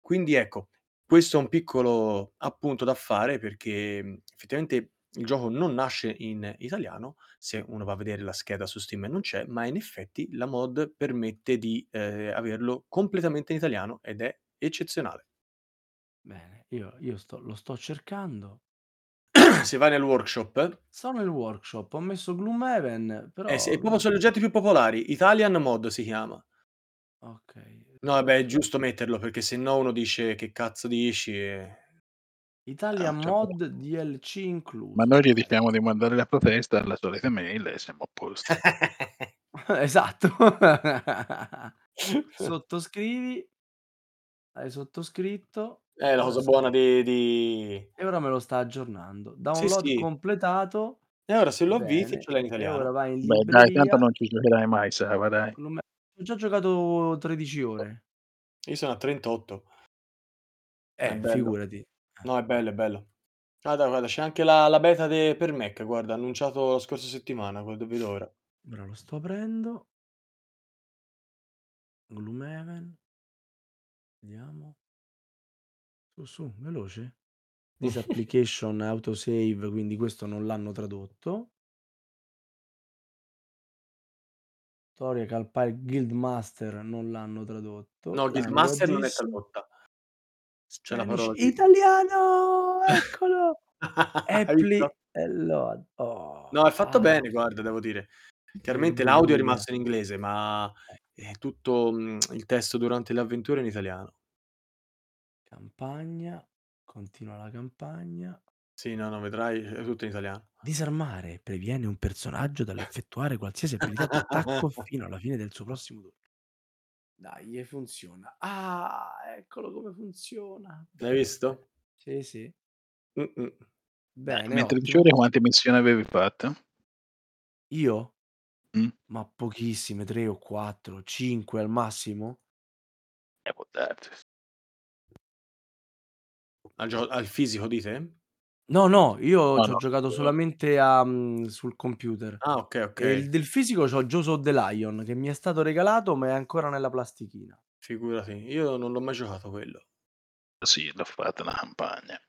Quindi ecco, questo è un piccolo appunto da fare perché mm, effettivamente il gioco non nasce in italiano, se uno va a vedere la scheda su Steam non c'è, ma in effetti la mod permette di eh, averlo completamente in italiano ed è eccezionale. Bene, io, io sto, lo sto cercando. Se vai nel workshop, Sono nel workshop, ho messo Gloomhaven, però... eh, sì, è proprio sugli oggetti più popolari. Italian Mod si chiama. Ok. No, vabbè, è giusto metterlo perché se no uno dice che cazzo dici. e- Italian Ah, cioè, Mod DLC incluso. Ma noi gli diciamo di mandare la protesta alla solita mail e siamo a posto. esatto. Sottoscrivi. Hai sottoscritto. È la cosa buona di, di- E ora me lo sta aggiornando. Sì, Download sì. completato. E ora se lo Bene. ce l'hai in E ora italiano. vai in Beh, dai, libreria. tanto non ci giocherai mai, Sava, dai. Ho già giocato 13 ore. Io sono a 38. Eh, È bello. figurati. No, è bello, è bello. Guarda, guarda, c'è anche la la beta de per Mac, guarda, annunciato la scorsa settimana, guarda vedo ora. Ora lo sto aprendo. Gloomhaven. Vediamo. Su, su, veloce. This application autosave, quindi questo non l'hanno tradotto. Storia Calpire Guildmaster non l'hanno tradotto. No, Guildmaster non è Languages tradotta. C'è la Spanish parola di italiano! Eccolo! Hai Apply visto? e load. Oh, No, è fatto ah, bene, guarda, devo dire. che Chiaramente l'audio è rimasto in inglese, ma Eh, è tutto, il testo durante le avventure in italiano. Campagna, continua la campagna. Sì, no, no, vedrai, è tutto in italiano. Disarmare previene un personaggio dall'effettuare qualsiasi abilità d'attacco fino alla fine del suo prossimo turno. Dai, e funziona. Ah, eccolo come funziona. L'hai visto? Sì, sì. Bene, Mentre ottimo. dicevo quante missioni avevi fatte? Io? Mm. Ma pochissime, 3 o 4, 5 al massimo. Eh, può darsi. Al gio al fisico dite? No, no, io No, c'ho no, giocato io- solamente a mhmm, sul computer. Ah, okay, E okay. il del fisico c'ho Jaws of the Lion che mi è stato regalato, ma è ancora nella plastichina. Figurati, io non l'ho mai giocato quello. Sì, l'ho fatta la campagna.